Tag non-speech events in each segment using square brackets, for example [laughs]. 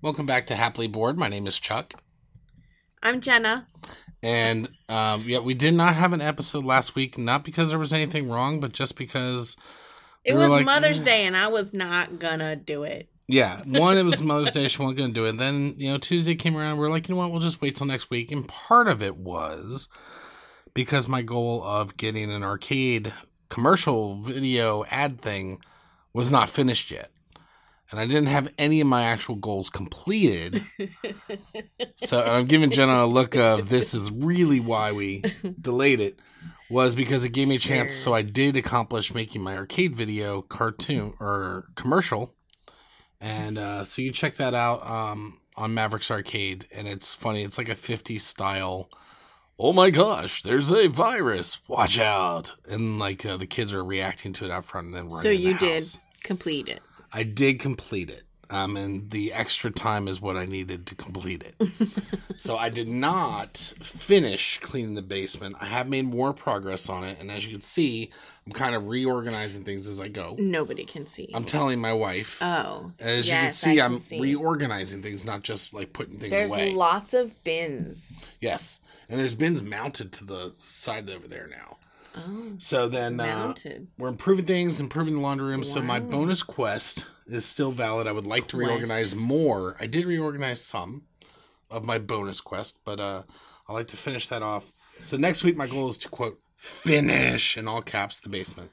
Welcome back to Happily Bored. My name is Chuck. I'm Jenna. And um, yeah, we did not have an episode last week, not because there was anything wrong, but just because It we were was like, Mother's eh. Day and I was not gonna do it. Yeah, one, it was [laughs] Mother's Day. She wasn't to do it. Then, you know, Tuesday came around. We are like, you know what? We'll just wait till next week. And part of it was because my goal of getting an arcade commercial video ad thing was not finished yet. And I didn't have any of my actual goals completed. [laughs] so I'm giving Jenna a look of this is really why we [laughs] delayed it was because it gave me a chance. Sure. So I did accomplish making my arcade video cartoon or commercial. And uh, so you check that out um, on Mavericks Arcade, and it's funny. It's like a 50s style. Oh my gosh, there's a virus! Watch out! And like uh, the kids are reacting to it out front, and then running. so you did complete it. I did complete it. Um, and the extra time is what I needed to complete it. [laughs] so I did not finish cleaning the basement. I have made more progress on it, and as you can see, I'm kind of reorganizing things as I go. Nobody can see. I'm telling my wife. oh. As you can see, I I'm see. reorganizing things, not just like putting things There's away. lots of bins. yes, and there's bins mounted to the side over there now. Oh. So then uh, we're improving things, improving the laundry room. So my bonus quest is still valid. I would like to reorganize more. I did reorganize some of my bonus quest, but uh, I like to finish that off. So next week, my goal is to quote finish in all caps the basement,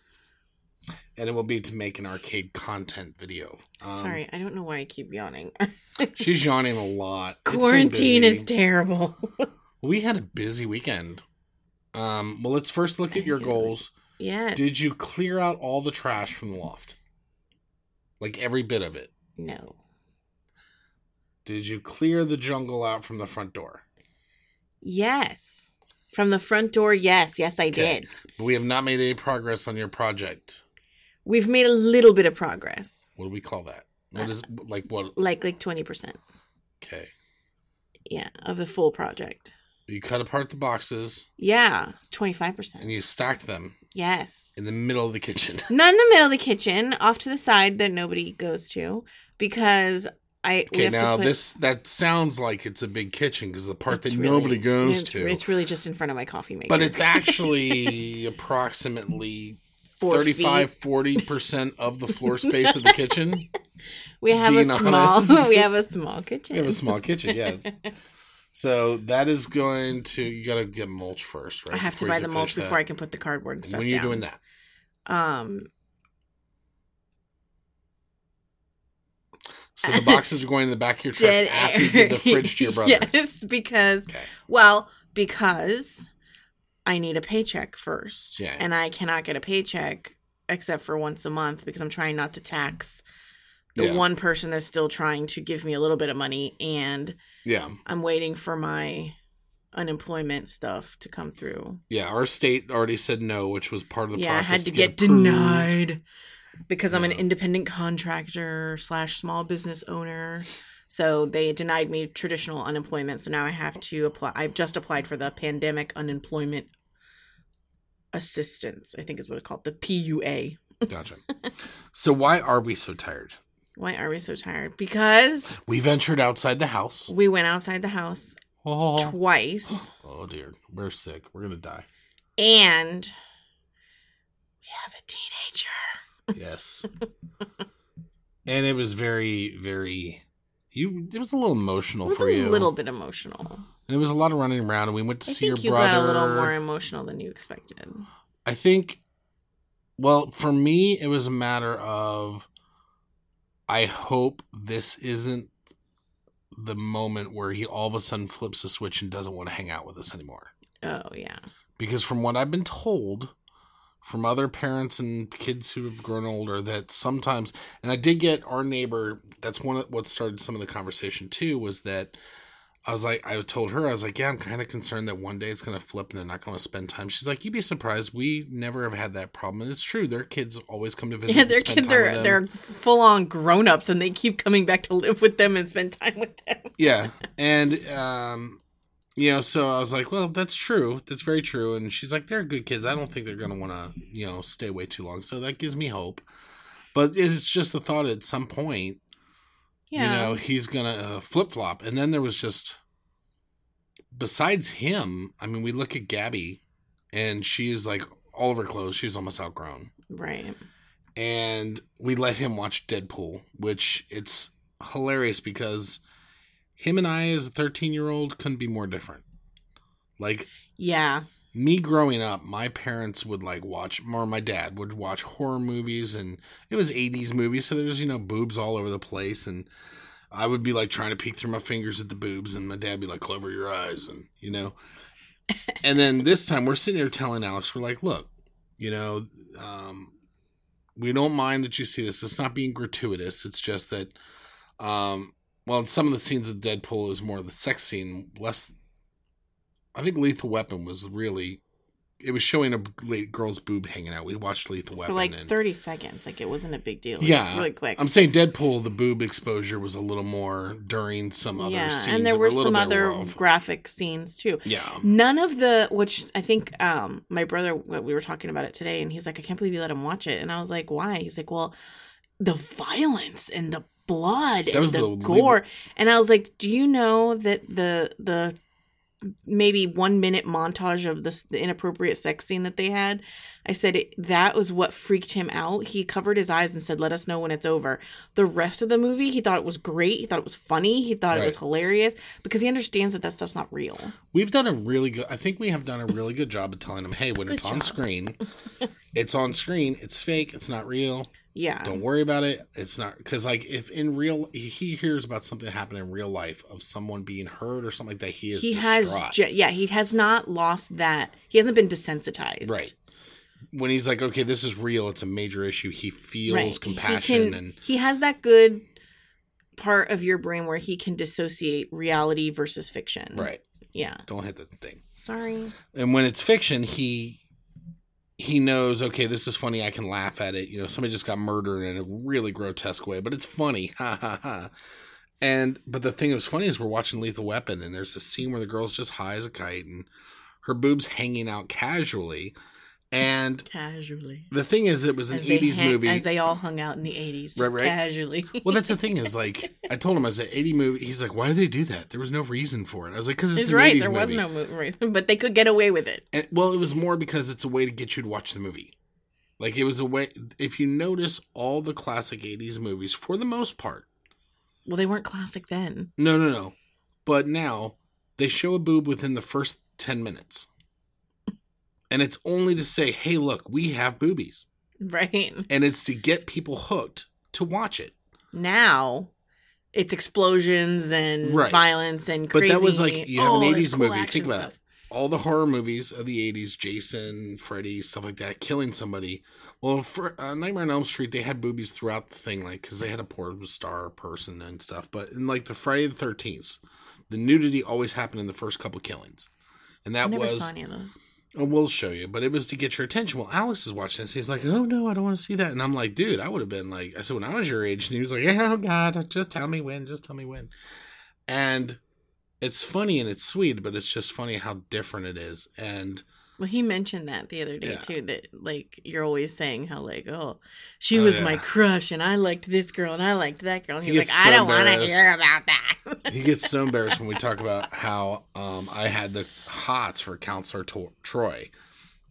and it will be to make an arcade content video. Um, Sorry, I don't know why I keep yawning. [laughs] she's yawning a lot. Quarantine is terrible. [laughs] We had a busy weekend. Um, well, let's first look at your goals. yes. Did you clear out all the trash from the loft? Like every bit of it. No. Did you clear the jungle out from the front door? Yes. From the front door, yes. Yes, I Okay. did. But we have not made any progress on your project. We've made a little bit of progress. What do we call that? What is like what? Like like 20%. Okay. Yeah, of the full project. You cut apart the boxes Yeah, it's 25%. and you stacked them Yes. in the middle of the kitchen. [laughs] Not in the middle of the kitchen, off to the side that nobody goes to, because I. Okay, now put- this that sounds like it's a big kitchen because the part that really- nobody goes it's, to. It's really just in front of my coffee maker. but it's [laughs] actually [laughs] approximately Four 35 40 percent of the floor space of the kitchen. We have a small. honest. we have a small kitchen. We have a small kitchen, yes. So that is going to you got to get mulch first, right? I have to buy the mulch before I can put the cardboard and stuff when you're down. doing that, Um, so the boxes are going in the back of your [laughs] truck after you give the fridge to your [laughs] brother. yes, because Okay. well, because I need a paycheck first. Yeah. And I cannot get a paycheck except for once a month because I'm trying not to tax the Yeah. one person that's still trying to give me a little bit of money and Yeah, I'm waiting for my unemployment stuff to come through. yeah. Our state already said no, which was part of the process. yeah, I had to, get, approved. denied because I'm an independent contractor slash small business owner. So they denied me traditional unemployment. So now I have to apply. I've just applied for the pandemic unemployment assistance. I think is what it's called, the PUA. Gotcha. so why are we so tired? Why are we so tired? Because We ventured outside the house. we went outside the house Oh, twice oh dear, we're sick. We're gonna die. and we have a teenager. Yes. [laughs] and it was very, very. You. It was a little emotional It was for a you. little bit emotional. And it was a lot of running around, and we went to I see think your you brother. got a little more emotional than you expected. I think. Well, for me, it was a matter of. I hope this isn't the moment where he all of a sudden flips the switch and doesn't want to hang out with us anymore. Oh yeah. because from what I've been told from other parents and kids who have grown older that sometimes and I did get our neighbor that's one of what started some of the conversation too was that I was like I told her I was like yeah I'm kind of concerned that one day it's going to flip and they're not going to spend time. She's like you'd be surprised. We never have had that problem. And it's true their kids always come to visit Yeah, their kids are they're full on grown ups and they keep coming back to live with them and spend time with them. [laughs] yeah and um you know so i was like well that's true. That's very true. And she's like they're good kids. I don't think they're gonna want to you know stay away too long. So that gives me hope. But it's just the thought at some point Yeah. You know, he's gonna uh, flip flop. And then there was just, besides him, I mean, we look at Gabby, and she's like all of her clothes. She's almost outgrown. right. and we let him watch Deadpool, which it's hilarious because him and I, as a 13 year old, couldn't be more different. Like Yeah. Me growing up, my parents would like watch, or my dad would watch horror movies, and it was 80s movies, so there's, you know, boobs all over the place. And I would be like trying to peek through my fingers at the boobs, and my dad be like, cover your eyes, and, you know. and then this time we're sitting here telling Alex, we're like, look, you know, um, we don't mind that you see this. It's not being gratuitous. It's just that, um, well, in some of the scenes of Deadpool is more of the sex scene, less. I think Lethal Weapon was really, it was showing a late girl's boob hanging out. We watched Lethal Weapon For like and, 30 seconds. Like it wasn't a big deal. It was yeah, really quick. I'm saying Deadpool, the boob exposure was a little more during some other yeah. scenes. And there were some other rough. graphic scenes too. yeah. None of the which I think um my brother we were talking about it today and he's like I can't believe you let him watch it and I was like why he's like well the violence and the blood That and the- gore and I was like do you know that the the maybe one minute montage of this the inappropriate sex scene that they had I said it, that was what freaked him out he covered his eyes and said let us know when it's over the rest of the movie he thought it was great he thought it was funny he thought it was hilarious because he understands that that stuff's not real We've done a really good. I think we have done a really good job of telling him hey, when it's Good on screen, [laughs] it's on screen. It's fake. It's not real. Yeah Don't worry about it. It's not because like if in real he hears about something happening in real life of someone being hurt or something like that, he is he distraught. has yeah he has not lost that he hasn't been desensitized right. When he's like, okay, this is real. It's a major issue. He feels Right. He compassion can- and he has that good part of your brain where he can dissociate reality versus fiction right. yeah Don't hit the thing. sorry and when it's fiction he he knows okay this is funny i can laugh at it. You know somebody just got murdered in a really grotesque way but it's funny. [laughs] Ha ha ha. And but the thing that was funny is we're watching lethal weapon and there's a scene where the girl's just high as a kite and her boobs hanging out casually and casually. the thing is it was an as 80s hang- movie. as they all hung out in the 80s Right, right. casually. Well that's the thing is [laughs] like i told him i was an 80 movie he's like why do they do that? There was no reason for it. I was like because it's he's an right 80s there was no reason but they could get away with it. And, well, it was more because it's a way to get you to watch the movie. Like it was a way. If you notice all the classic '80s movies, for the most part, well they weren't classic then. No, no, no, but now they show a boob within the first ten minutes, and it's only to say, "Hey, look, we have boobies," right and it's to get people hooked to watch it. now it's explosions and Right. violence and But that was like- you have an oh, there's 80s cool movie, think about stuff. All the horror movies of the '80s, Jason, Freddy, stuff like that, killing somebody. Well, for uh, Nightmare on Elm Street, they had boobies throughout the thing, like because they had a porn star person and stuff. But in like the Friday the Thirteenth, the nudity always happened in the first couple killings, and that was Oh, we'll show you, but it was to get your attention. Well, Alex is watching this. He's like, "Oh no, I don't want to see that." And I'm like, "Dude, I would have been like," I said, "When I was your age," and he was like, "Oh God, just tell me when, just tell me when." And it's funny and it's sweet, but it's just funny how different it is. And Well, he mentioned that the other day Yeah. too. That like you're always saying how like oh she Oh, was yeah. my crush and I liked this girl and I liked that girl. And He he's like gets I don't want to hear about that. [laughs] he gets so embarrassed when we talk about how um, I had the hots for Counselor to- Troi,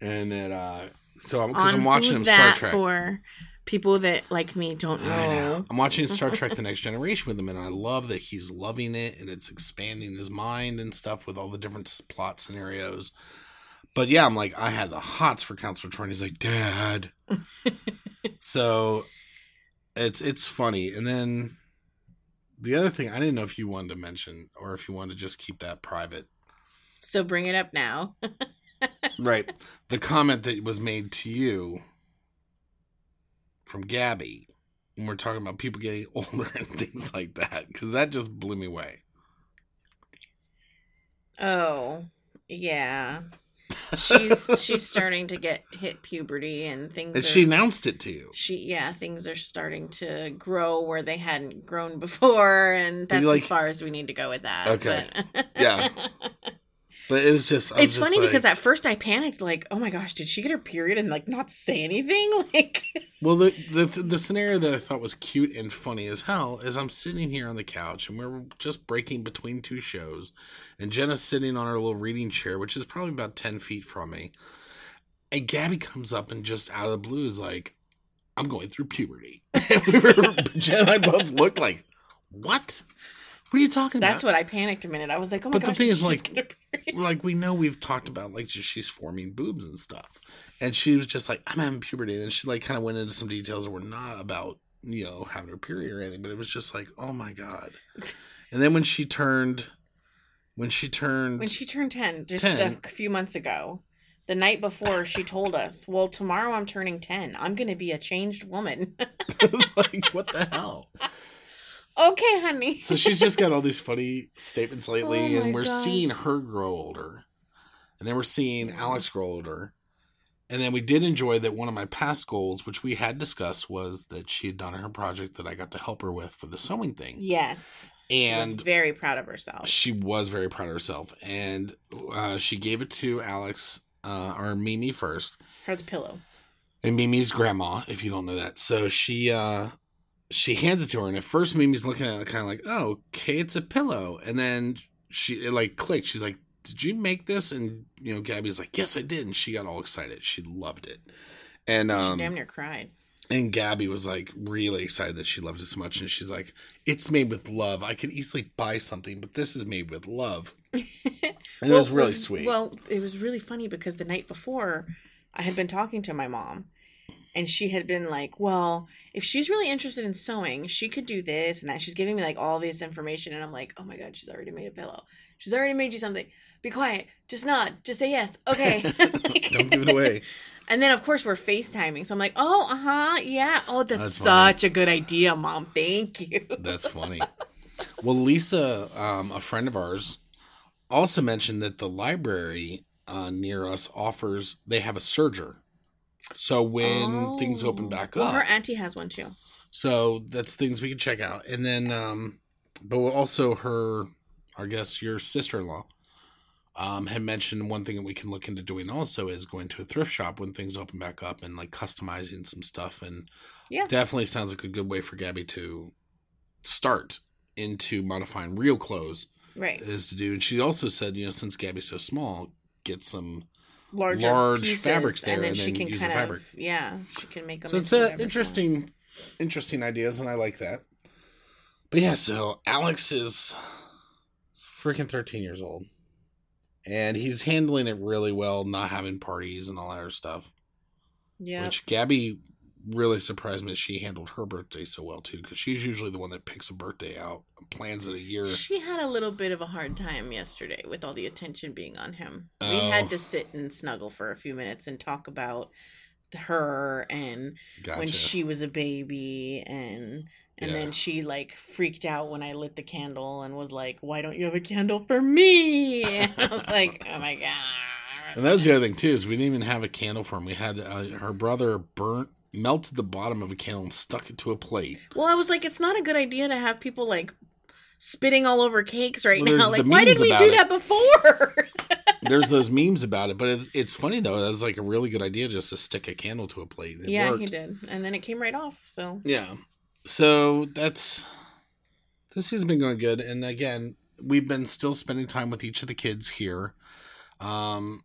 and that uh, so I'm because On I'm watching him Star Trek. for people that like me don't know. know. I'm watching Star Trek: [laughs] The Next Generation with him, and I love that he's loving it, and it's expanding his mind and stuff with all the different plot scenarios. But yeah, I'm like, I had the hots for Counselor Troi. And he's like, Dad. [laughs] so it's it's funny, and then the other thing I didn't know if you wanted to mention or if you wanted to just keep that private. So bring it up now. [laughs] Right. The comment that was made to you from Gabby when we're talking about people getting [laughs] older and things like that, because that just blew me away. Oh yeah, she's [laughs] she's starting to get hit puberty and things. And are- she announced it to you. she yeah things are starting to grow where they hadn't grown before and that's like- as far as we need to go with that Okay. Yeah. [laughs] But it was just. I was it's just funny because like- at first i panicked like oh my gosh did she get her period and like not say anything [laughs] like Well, the, the the scenario that I thought was cute and funny as hell is I'm sitting here on the couch and we're just breaking between two shows, and Jenna's sitting on her little reading chair, which is probably about ten feet from me, and Gabby comes up and just out of the blue is like, "I'm going through puberty." And [laughs] we were, Jenna and I both looked like, "What? What are you talking That's about?" That's what I panicked a minute. I was like, oh my But the gosh, thing is like, [laughs] like we know we've talked about like just she's forming boobs and stuff and she was just like i'm having puberty and then she like kind of went into some details that were not about you know having her period or anything but it was just like oh my god and then when she turned when she turned when she turned 10 just 10. a few months ago the night before she told us well tomorrow i'm turning 10 i'm gonna be a changed woman [laughs] [laughs] I was like what the hell okay honey. So she's just got all these funny statements [laughs] lately Oh and we're gosh. seeing her grow older and then we're seeing alex grow older and then we did enjoy that one of my past goals which we had discussed was that she had done her project that i got to help her with for the sewing thing. Yes. She was and very proud of herself. she was very proud of herself and uh, she gave it to alex uh, or mimi first. Her the pillow. And Mimi's grandma, if you don't know that. So she uh she hands it to her, and at first Mimi's looking at it kind of like, "Oh, okay, it's a pillow," and then she it like clicked. She's like, "Did you make this?" And you know, Gabby's like, "Yes, I did," and she got all excited. She loved it, and she um, damn near cried and Gabby was like really excited that she loved it so much, and she's like, "It's made with love. I could easily buy something, but this is made with love." [laughs] And it was really sweet. Well, it was really funny because the night before, I had been talking to my mom, and she had been like, "Well, if she's really interested in sewing, she could do this and that." She's giving me like all this information, and I'm like, "Oh my god, she's already made a pillow. She's already made you something. Be quiet. Just nod. Just say yes. Okay." Like- [laughs] don't [laughs] give it away. And then of course we're FaceTiming, so I'm like, "Oh, uh huh, yeah. Oh, that's, That's funny. such a good idea, mom. Thank you." That's funny. [laughs] well, Lisa, um, a friend of ours, also mentioned that the library uh, near us offers they have a serger. So when things open Oh. back well, up, her auntie has one too. so that's things we can check out. And then, um, but also her, I guess your sister in law, um, had mentioned one thing that we can look into doing also is going to a thrift shop when things open back up and like customizing some stuff. And Yeah. definitely sounds like a good way for Gabby to start into modifying real clothes Right. is to do. And she also said, you know, since Gabby's so small, get some. Larger large pieces, fabrics there and then and she can use the kind fabric. of yeah, she can make them. So it's uh, interesting, interesting ideas, and I like that. But yeah, so Alex is freaking 13 years old. And he's handling it really well, not having parties and all that other stuff. Yeah, Which Gabby really surprised me that she handled her birthday so well too, because she's usually the one that picks a birthday out, plans it a year. she had a little bit of a hard time yesterday with all the attention being on him. We Oh. had to sit and snuggle for a few minutes and talk about her and Gotcha. when she was a baby and and Yeah. then she like freaked out when I lit the candle and was like, "Why don't you have a candle for me?" [laughs] And I was like, "Oh my [laughs] god!" and that was the other thing too is we didn't even have a candle for him. We had uh, her brother burnt melted the bottom of a candle and stuck it to a plate. Well, I was like, it's not a good idea to have people like spitting all over cakes right Well, now. Like, why did we do it. that before? [laughs] There's those memes about it, but it, it's funny though. That was like a really good idea just to stick a candle to a plate. It yeah, worked. he did, and then it came right off. So Yeah. So that's this has been going good, and again, we've been still spending time with each of the kids here. Um,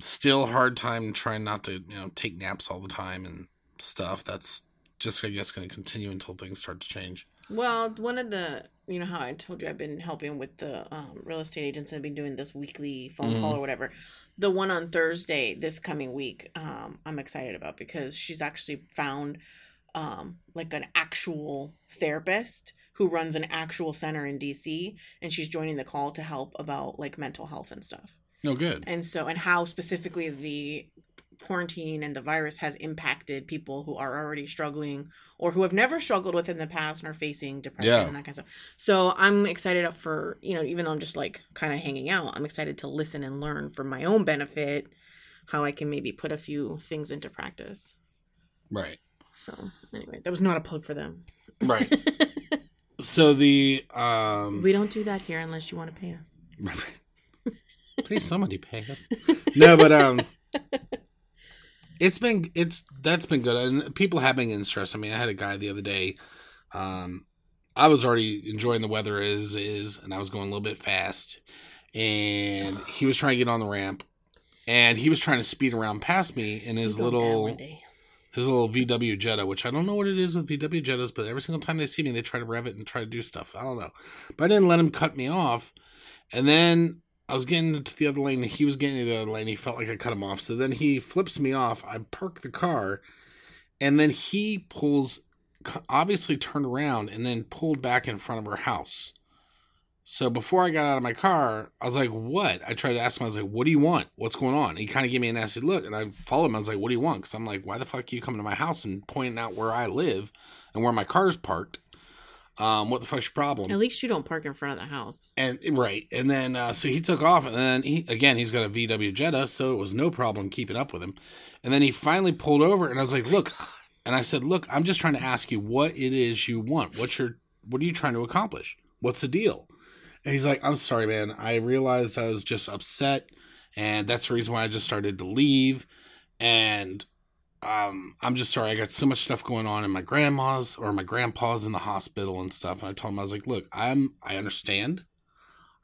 still hard time trying not to you know take naps all the time and stuff. That's just I guess going to continue until things start to change. Well, one of the, you know how I told you I've been helping with the um, real estate agents. I've been doing this weekly phone call Mhm. or whatever. The one on Thursday this coming week, um, I'm excited about because she's actually found um, like an actual therapist who runs an actual center in DC, and she's joining the call to help about like mental health and stuff. No good. and so and how specifically the quarantine and the virus has impacted people who are already struggling or who have never struggled within in the past and are facing depression Yeah. and that kind of stuff. So I'm excited up for you know even though I'm just like kind of hanging out, I'm excited to listen and learn for my own benefit how I can maybe put a few things into practice. Right. So anyway, that was not a plug for them. Right. [laughs] so the um we don't do that here unless you want to pay us. [laughs] Please somebody pay us. [laughs] No, but um it's been it's that's been good and people have been getting stressed i mean i had a guy the other day um i was already enjoying the weather as is and i was going a little bit fast and he was trying to get on the ramp and he was trying to speed around past me in his little his little VW Jetta, which I don't know what it is with VW Jettas, but every single time they see me, they try to rev it and try to do stuff. I don't know. But I didn't let him cut me off. And then I was getting into the other lane, and he was getting to the other lane. He felt like I cut him off. So then he flips me off. I park the car, and then he pulls, obviously turned around, and then pulled back in front of our house. So before I got out of my car, I was like, "What?" I tried to ask him. I was like, "What do you want? What's going on?" he kind of gave me a nasty look, and I followed him. I was like, "What do you want?" Because I'm like, "Why the fuck are you coming to my house and pointing out where I live and where my car's parked? Um, what the fuck's your problem?" At least you don't park in front of the house. And right, and then uh, so he took off, and then he again he's got a VW Jetta, so it was no problem keeping up with him. And then he finally pulled over, and I was like, "Look," and I said, "Look, I'm just trying to ask you what it is you want. What's your what are you trying to accomplish? What's the deal?" And he's like, I'm sorry, man. I realized I was just upset, and that's the reason why I just started to leave. And um, I'm just sorry. I got so much stuff going on, and my grandma's or my grandpa's in the hospital and stuff. And I told him I was like, look, I'm I understand.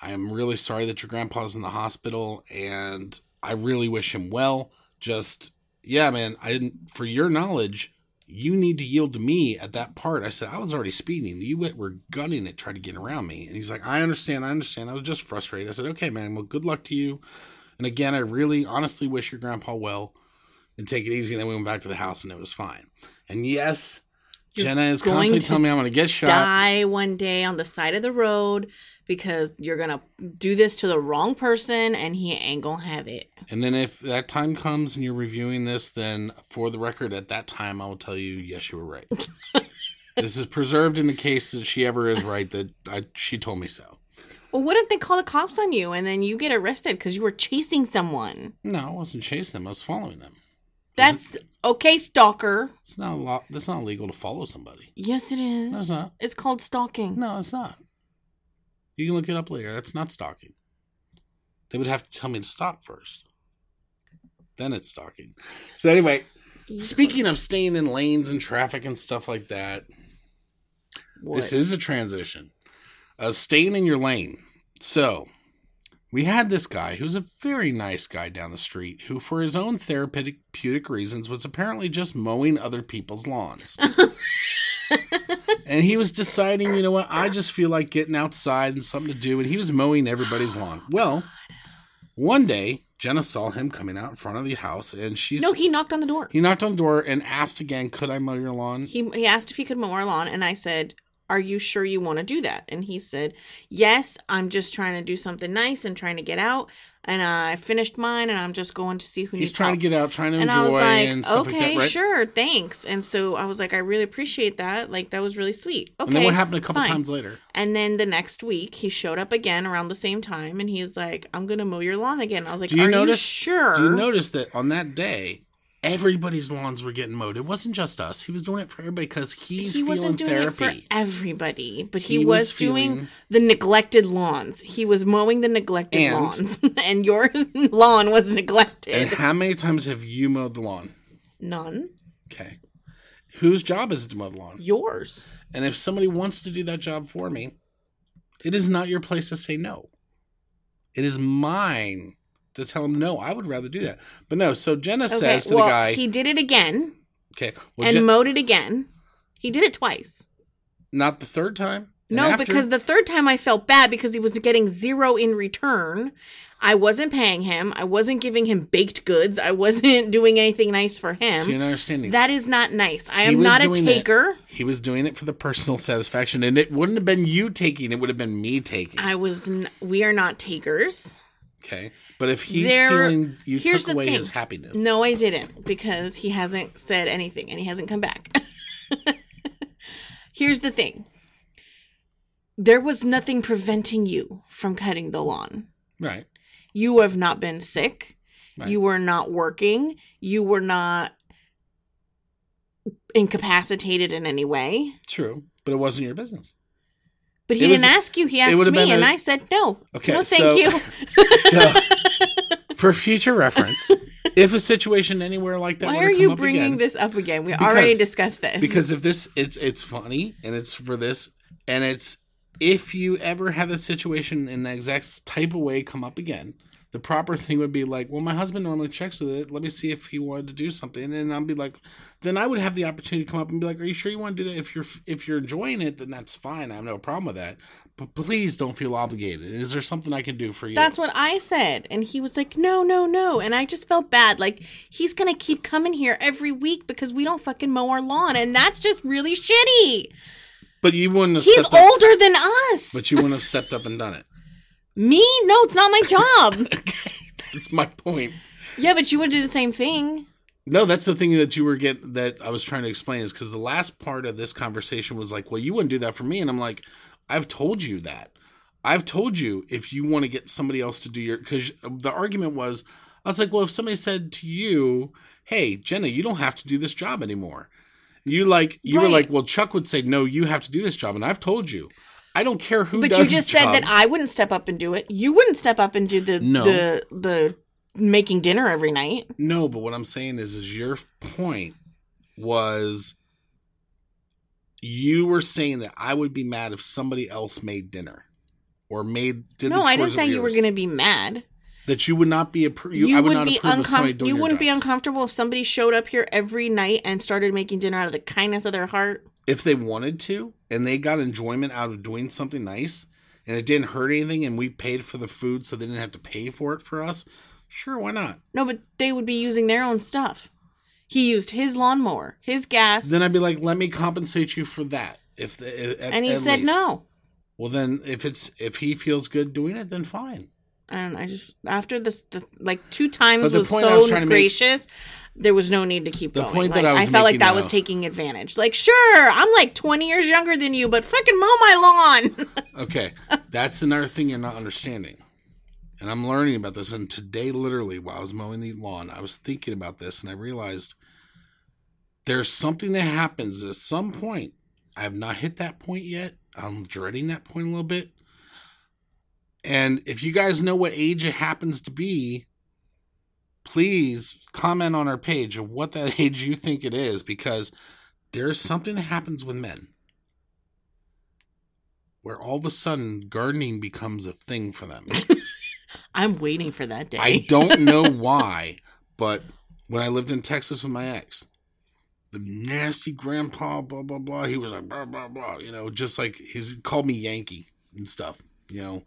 I am really sorry that your grandpa's in the hospital, and I really wish him well. Just yeah, man. I didn't. For your knowledge, you need to yield to me at that part. I said, I was already speeding. You were gunning it, trying to get around me. And he's like, I understand. I understand. I was just frustrated. I said, okay, man. Well, good luck to you. And again, I really honestly wish your grandpa well and take it easy. And then we went back to the house and it was fine. And yes, You're Jenna is constantly telling me I'm going to get shot. Die one day on the side of the road because you're gonna do this to the wrong person and he ain't gonna have it. And then if that time comes and you're reviewing this, then for the record, at that time, I will tell you, yes, you were right. [laughs] this is preserved in the case that she ever is right that I, she told me so. Well, what if they call the cops on you and then you get arrested because you were chasing someone? No, I wasn't chasing them. I was following them. That's okay, stalker. It's not a lot. That's not legal to follow somebody. Yes, it is. No, it's not. It's called stalking. No, it's not. You can look it up later. That's not stalking. They would have to tell me to stop first. Then it's stalking. So anyway, speaking of staying in lanes and traffic and stuff like that, What? this is a transition. Uh, staying in your lane. So we had this guy who's a very nice guy down the street who, for his own therapeutic reasons, was apparently just mowing other people's lawns. and he was deciding, you know what, I just feel like getting outside and something to do. And he was mowing everybody's lawn. Well, one day, Jenna saw him coming out in front of the house and she's. no, he knocked on the door. he knocked on the door and asked again, Could I mow your lawn? He he asked if he could mow our lawn, and I said, "Are you sure you want to do that?" And he said, "Yes, I'm just trying to do something nice and trying to get out, and uh, I finished mine, and I'm just going to see who He's trying help." to get out, trying to and enjoy I was like, and stuff "Okay, like that, right? sure, thanks." And so I was like, "I really appreciate that. Like that was really sweet." Okay. and then what happened a couple fine. times later? And then the next week, he showed up again around the same time, and he's like, "I'm gonna mow your lawn again." I was like, Do you "Are notice- sure?" Do you notice that on that day, everybody's lawns were getting mowed? It wasn't just us. He was doing it for everybody because he's he wasn't doing therapy. it for everybody, but he, He was, was doing the neglected lawns. He was mowing the neglected And- lawns, [laughs] and your [laughs] lawn was neglected. and how many times have you mowed the lawn? None. Okay. Whose job is it to mow the lawn? Yours. And if somebody wants to do that job for me, it is not your place to say no. It is mine to tell him no. I would rather do that. But no, so Jenna Okay. says to well, the guy, he did it again okay, well, and Jen- mowed it again. He did it twice. not the third time? No, after- because the third time I felt bad because he was getting zero in return. I wasn't paying him. I wasn't giving him baked goods. I wasn't [laughs] doing anything nice for So you're him. not understanding. That is not nice. I He am not a taker. He was doing it for the personal satisfaction, and it wouldn't have been you taking; it would have been me taking. I was. N- we are not takers. okay, but if he's There- feeling you took the away thing. his happiness, No, I didn't because he hasn't said anything and he hasn't come back. [laughs] Here's the thing. There was nothing preventing you from cutting the lawn. right? You have not been sick. Right. You were not working. You were not incapacitated in any way. True, but it wasn't your business. But he It didn't ask you. He asked me, and a- I said no. Okay, no, thank so- you. [laughs] So, for future reference, [laughs] if a situation anywhere like that Why were to are come you up bringing again, this up again? We Because- already discussed this. because if this it's it's funny and it's for this and it's if you ever have a situation in the exact type of way come up again the proper [laughs] thing would be like well my husband normally checks with it let me see if he wanted to do something and i'll be like then i would have the opportunity to come up and be like are you sure you want to do that if you're if you're enjoying it then that's fine i have no problem with that but please don't feel obligated is there something i can do for you That's what I said. And he was like, no, no, no. And I just felt bad. Like, he's going to keep coming here every week because we don't fucking mow our lawn. And that's just really shitty. but you wouldn't have He's stepped up, older than us. but you wouldn't have stepped up and done it Me? No, it's not my job. okay, [laughs] that's my point yeah, but you would do the same thing. No, that's the thing that you were get that I was trying to explain is because the last part of this conversation was like, well, you wouldn't do that for me, and I'm like, I've told you that. I've told you if you want to get somebody else to do your because the argument was, I was like, well, if somebody said to you, hey, Jenna, you don't have to do this job anymore. You like you were like, well, Chuck would say, no, you have to do this job, and I've told you, I don't care who. But you just said that. I wouldn't step up and do it. You wouldn't step up and do the No. the the making dinner every night. No, but what I'm saying is, is your point was you were saying that I would be mad if somebody else made dinner or made did no, I didn't say you were going to be mad. That you would not be a you, You, I would, would not be approve doing You wouldn't be jobs. uncomfortable if somebody showed up here every night and started making dinner out of the kindness of their heart. if they wanted to and they got enjoyment out of doing something nice and it didn't hurt anything and we paid for the food so they didn't have to pay for it for us. Sure, why not? No, but they would be using their own stuff. He used his lawnmower, his gas, Then I'd be like, let me compensate you for that. If the, and he said least. no. Well, then if it's if he feels good doing it, then fine. And I just after this, the, like two times was so was to make- gracious. there was no need to keep The going. point like, that I was felt like that was taking advantage. Like, sure, I'm like 20 years younger than you, but fucking mow my lawn. [laughs] Okay, that's another thing you're not understanding. And I'm learning about this. And today, literally, while I was mowing the lawn, I was thinking about this and I realized there's something that happens at some point. I have not hit that point yet. I'm dreading that point a little bit. And if you guys know what age it happens to be, please comment on our page of what that [laughs] age you think it is because there's something that happens with men where all of a sudden gardening becomes a thing for them. [laughs] I'm waiting for that day. I don't know [laughs] why, but when I lived in Texas with my ex, the nasty grandpa, blah blah blah, he was like blah blah blah, you know, just like he's called me Yankee and stuff, you know.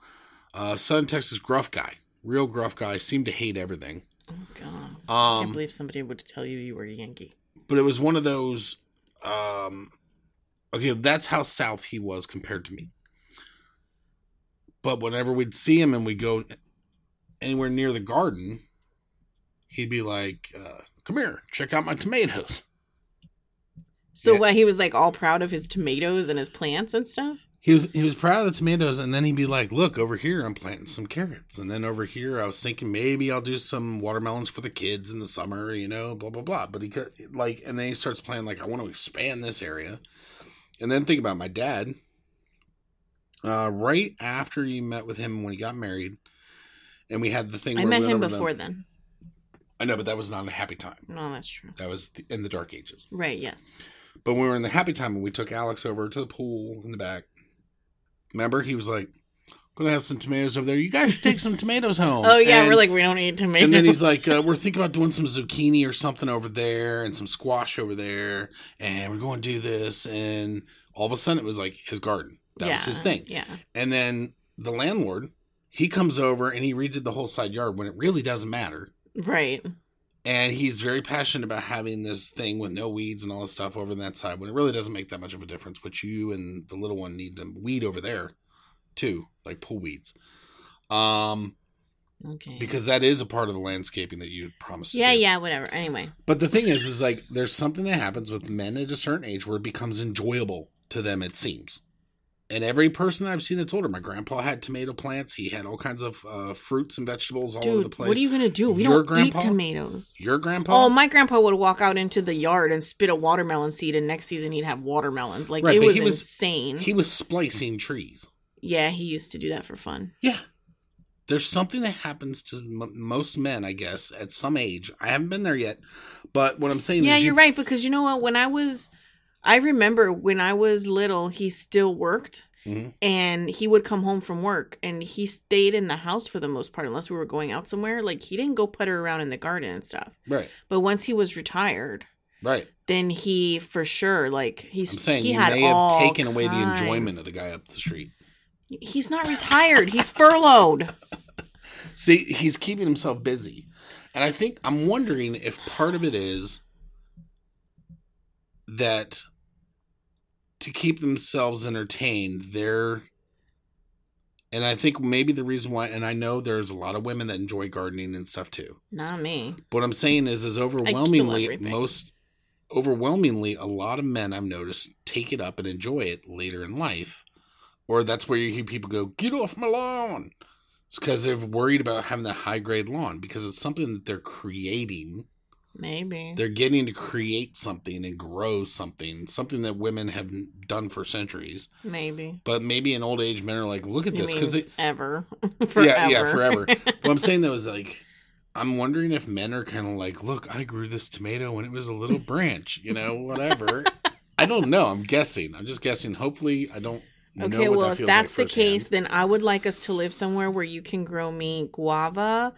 Uh, Southern Texas gruff guy, real gruff guy, seemed to hate everything. oh god, I can't Um, believe somebody would tell you you were a Yankee. but it was one of those. Um, okay, that's how south he was compared to me. But whenever we'd see him and we go anywhere near the garden, he'd be like, uh, "Come here, check out my tomatoes." So Yeah. what? He was like all proud of his tomatoes and his plants and stuff. He was he was proud of the tomatoes, and then he'd be like, "Look over here, I'm planting some carrots." And then over here, I was thinking maybe I'll do some watermelons for the kids in the summer, you know, blah blah blah. But he could like, and then he starts playing like, "I want to expand this area." And then think about my dad. Uh, right after you met with him when he got married, and we had the thing. I met we him before then. I know, but that was not a happy time. No, that's true. That was the, in the dark ages. Right? Yes. But we were in the happy time and we took Alex over to the pool in the back, remember he was like, "Gonna have some tomatoes over there. You guys should take some tomatoes home." [laughs] Oh yeah, And- we're like we don't eat tomatoes. and then he's like, uh, "We're thinking about doing some zucchini or something over there, and some squash over there, and we're going to do this." And all of a sudden, it was like his garden. That was his thing. Yeah. And then the landlord, he comes over and he redid the whole side yard when it really doesn't matter. Right. And he's very passionate about having this thing with no weeds and all this stuff over on that side when it really doesn't make that much of a difference. which you and the little one need to weed over there too, like pull weeds. Um, Okay. because that is a part of the landscaping that you promised. to yeah, do. yeah, whatever. Anyway. But the thing is, is like there's something that happens with men at a certain age where it becomes enjoyable to them. It seems. And every person I've seen that's older, my grandpa had tomato plants. He had all kinds of uh, fruits and vegetables all over the Dude, place. what are you gonna do? We Your don't grandpa? eat tomatoes. Your grandpa? Oh, my grandpa would walk out into the yard and spit a watermelon seed, and next season he'd have watermelons. Like Right, it was, he was- insane. He was splicing trees. yeah, he used to do that for fun. Yeah. there's something that happens to m- most men, I guess, at some age. I haven't been there yet, but what I'm saying is Yeah, is, you're right because you know what? When I was, I remember when I was little, he still worked, Mhm. and he would come home from work, and he stayed in the house for the most part, unless we were going out somewhere. Like he didn't go putter around in the garden and stuff. Right, But once he was retired, right. then he for sure like he's I'm saying he you had may have taken away the enjoyment of the guy up the street. He's not retired. he's furloughed. [laughs] See, he's keeping himself busy. And I think I'm wondering if part of it is that to keep themselves entertained, they're and I think maybe the reason why and I know there's a lot of women that enjoy gardening and stuff too. Not me. What I'm saying is is overwhelmingly most overwhelmingly a lot of men I've noticed take it up and enjoy it later in life. Or that's where you hear people go, get off my lawn. It's because they're worried about having that high grade lawn because it's something that they're creating. Maybe. They're getting to create something and grow something, something that women have done for centuries. Maybe. But maybe in old age, men are like, look at You this. Because they, ever. forever. [laughs] yeah, yeah, forever. [laughs] what I'm saying though is like, I'm wondering if men are kind of like, look, I grew this tomato when it was a little branch, you know, whatever. I don't know. I'm guessing. I'm just guessing. Hopefully, I don't. Okay, well, that if that's like the case, then I would like us to live somewhere where you can grow me guava,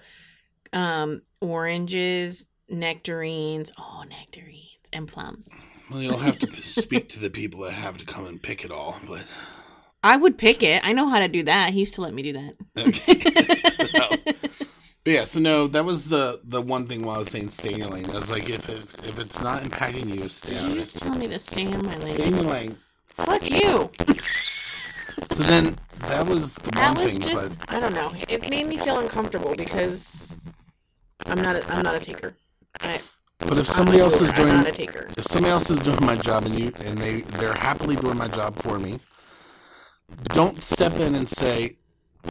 um, oranges, nectarines, oh, nectarines, and plums. well, you'll have to speak to the people that have to come and pick it all. But I would pick it. I know how to do that. He used to let me do that. okay. [laughs] So- but yeah, so no, that was the the one thing while I was saying stay in your lane. I was like, if if, if it's not impacting you, stay Did you just tell me to stay in my lane? Stay in lane? your lane. Fuck you. So then that was the That one was thing, just I don't know. It made me feel uncomfortable because I'm not a, I'm not a taker. I, but if somebody else is doing not a taker. if somebody else is doing my job and you and they they're happily doing my job for me don't step in and say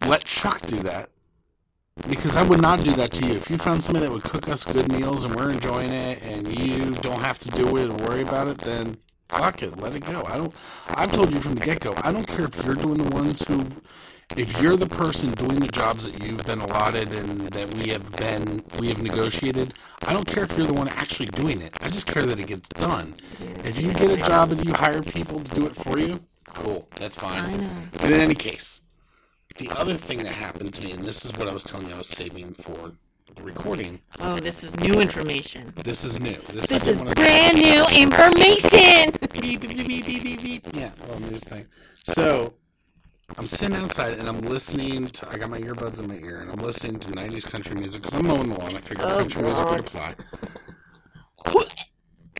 let chuck do that because i would not do that to you if you found somebody that would cook us good meals and we're enjoying it and you don't have to do it or worry about it then fuck it let it go i don't i've told you from the get-go i don't care if you're doing the ones who if you're the person doing the jobs that you've been allotted and that we have been we have negotiated i don't care if you're the one actually doing it i just care that it gets done if you get a job and you hire people to do it for you cool that's fine I know. but in any case the other thing that happened to me and this is what i was telling you i was saving for the recording Oh, this is new information. this is new this, This is brand new information. beep, beep, beep, beep, beep, beep, beep. Yeah, oh, well, thing. So, I'm sitting outside and I'm listening to. I got my earbuds in my ear and I'm listening to 90s country music because I'm mowing the lawn. I figured Oh, country music would apply.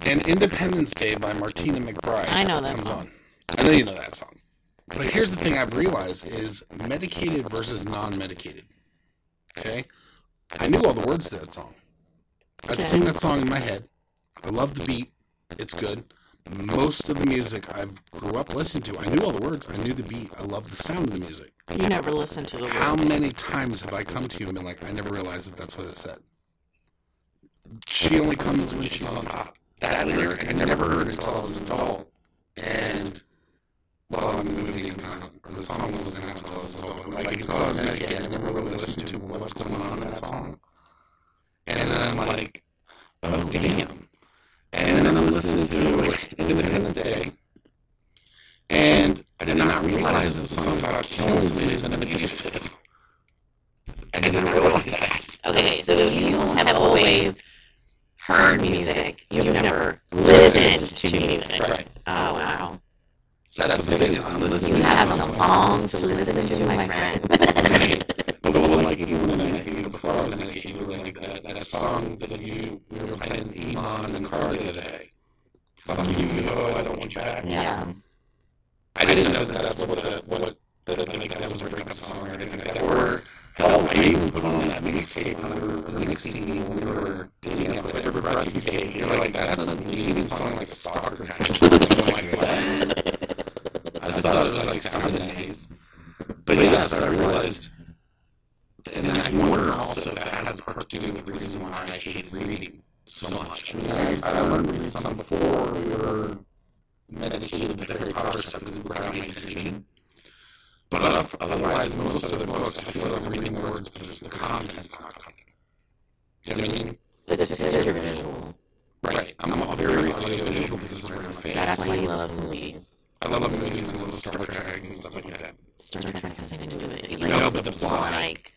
And Independence Day by Martina McBride I know that comes song. on. I know you know that song. But here's the thing I've realized is medicated versus non-medicated. Okay? I knew all the words to that song. I'd Okay. sing that song in my head. I love the beat. It's good. Most of the music I grew up listening to, I knew all the words. I knew the beat. I love the sound of the music. You never listen to the How many times have I come to you and been like, I never realized that that's what it said? She only comes when she's on top. That lyric I never heard until I was an adult. And, well, came out, or the song wasn't out until I was an adult. Like, until I was medicated, I never really listened to what's going on in that song. And then I'm like, oh, damn. And then I'm listening to Independence Day. And I did not realize that the song's about killing somebody who's been abusive. I did not realize that. Okay, so you have always heard music. You've never listened to music. Right. Oh wow. So that's the thing is I'm listening You to have some some songs to listen to, my friend. Like even when I medicated before I was medicated, like that, that song that you we were playing Eamon in the car the other day. Fuck you, yo, I don't want you back. yeah. I didn't know that that's what the what the, like that was a breakup song or anything like that. Or hell, I even put on that mixtape when we were or mixing when we were dating up with every breath you take. You're like, that's a leading song like a stalker kind of. Like, what? I just thought it was like sounded nice. But yeah, so I realized. And then I wonder also if that has a part to do with the reason why I hate reading so much. I mean, I, I remember reading some before. We were medicated with Harry Potter stuff because it grabbed my attention. But uh, otherwise, most of the books, I feel like I'm reading words, but just the content's not coming. You know what I mean? It's because you're visual. Right. I'm a very audiovisual because it's where I'm a fan. That's why you love movies. I love movies and I love Star Trek and stuff like that. Star Trek has nothing to do with it. No, but the plot. like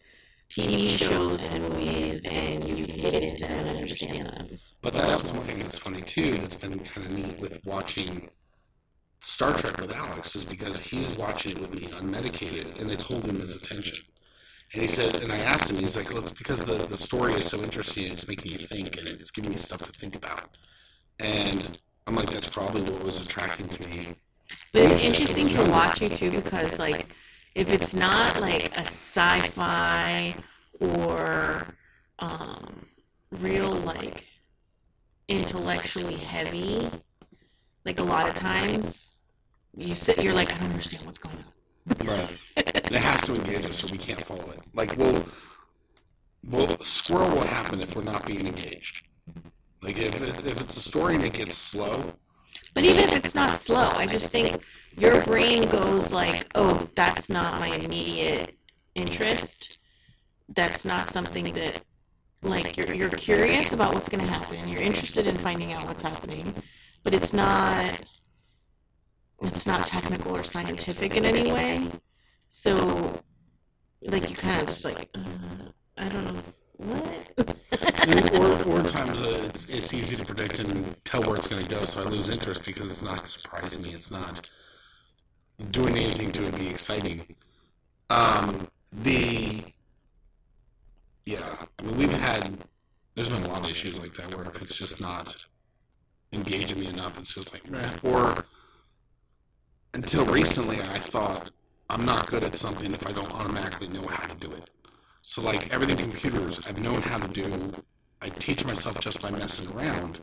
TV shows and movies, and you into them and understand them. But that's one thing that's funny too. That's been kind of neat with watching Star Trek with Alex is because he's watching it with me unmedicated, and it's holding his attention. And he said, and I asked him, he's like, well, it's because the, the story is so interesting, it's making you think, and it's giving me stuff to think about. And I'm like, that's probably what was attracting to me. But it's interesting to watch you too because like if it's not like a sci-fi or um real like intellectually heavy, like a lot of times you sit you're like I don't understand what's going on. Right. it has to engage us, or we can't follow it. Like, we'll, well, squirrel will happen if we're not being engaged. Like, if, if it's a story and it gets slow, But even if it's not slow, I just think your brain goes like, "Oh, that's not my immediate interest. That's not something that like you're you're curious about what's going to happen. You're interested in finding out what's happening, but it's not it's not technical or scientific in any way. So like you kind of just like uh, I don't know what. or, or [laughs] times uh, it's, it's easy to predict and tell where it's going to go, so I lose interest because it's not surprising me. It's not doing anything to be exciting. Um, the yeah, I mean we've had there's been a lot of issues like that where it's just not engaging me enough, it's just like or until recently I thought I'm not good at something if I don't automatically know how to do it. So like everything computers, I've known how to do. I teach myself just by messing around.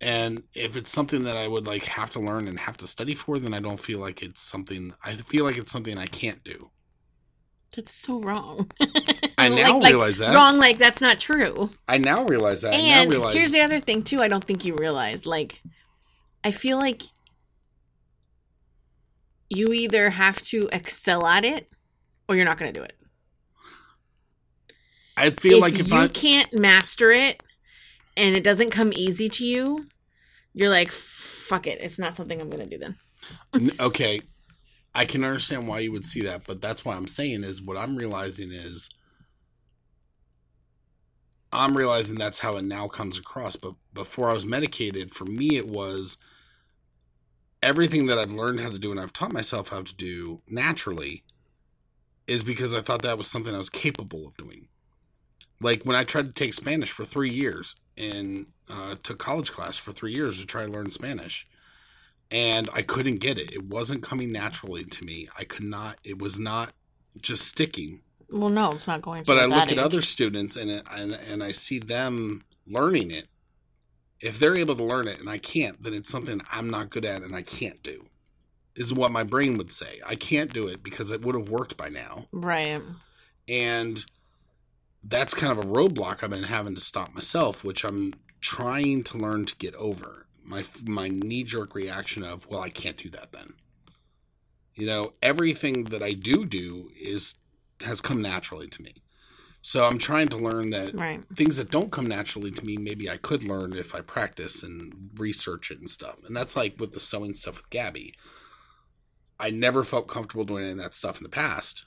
And if it's something that I would like have to learn and have to study for, then I don't feel like it's something. I feel like it's something I can't do. That's so wrong. I [laughs] now Like- like, realize that. Wrong, like that's not true. I now realize that. I And now realize. here's the other thing too. I don't think you realize. Like, I feel like you either have to excel at it, or you're not going to do it. I feel if like if you I can't master it, and it doesn't come easy to you, you're like, fuck it. It's not something I'm going to do then. Okay i can understand why you would see that but that's why i'm saying is what i'm realizing is i'm realizing that's how it now comes across but before i was medicated for me it was everything that i've learned how to do and i've taught myself how to do naturally is because i thought that was something i was capable of doing like when i tried to take spanish for three years and uh, took college class for three years to try to learn spanish and I couldn't get it. It wasn't coming naturally to me. I could not. It was not just sticking. Well, no, it's not going to. But I look at other students and it, and and I see them learning it. If they're able to learn it and I can't, then it's something I'm not good at and I can't do. Is what my brain would say. I can't do it because it would have worked by now. Right. And that's kind of a roadblock I've been having to stop myself, which I'm trying to learn to get over. My my knee jerk reaction of, well, I can't do that then. You know, everything that I do do is has come naturally to me. So I'm trying to learn that Right. things that don't come naturally to me, maybe I could learn if I practice and research it and stuff. And that's like with the sewing stuff with Gabby. I never felt comfortable doing any of that stuff in the past.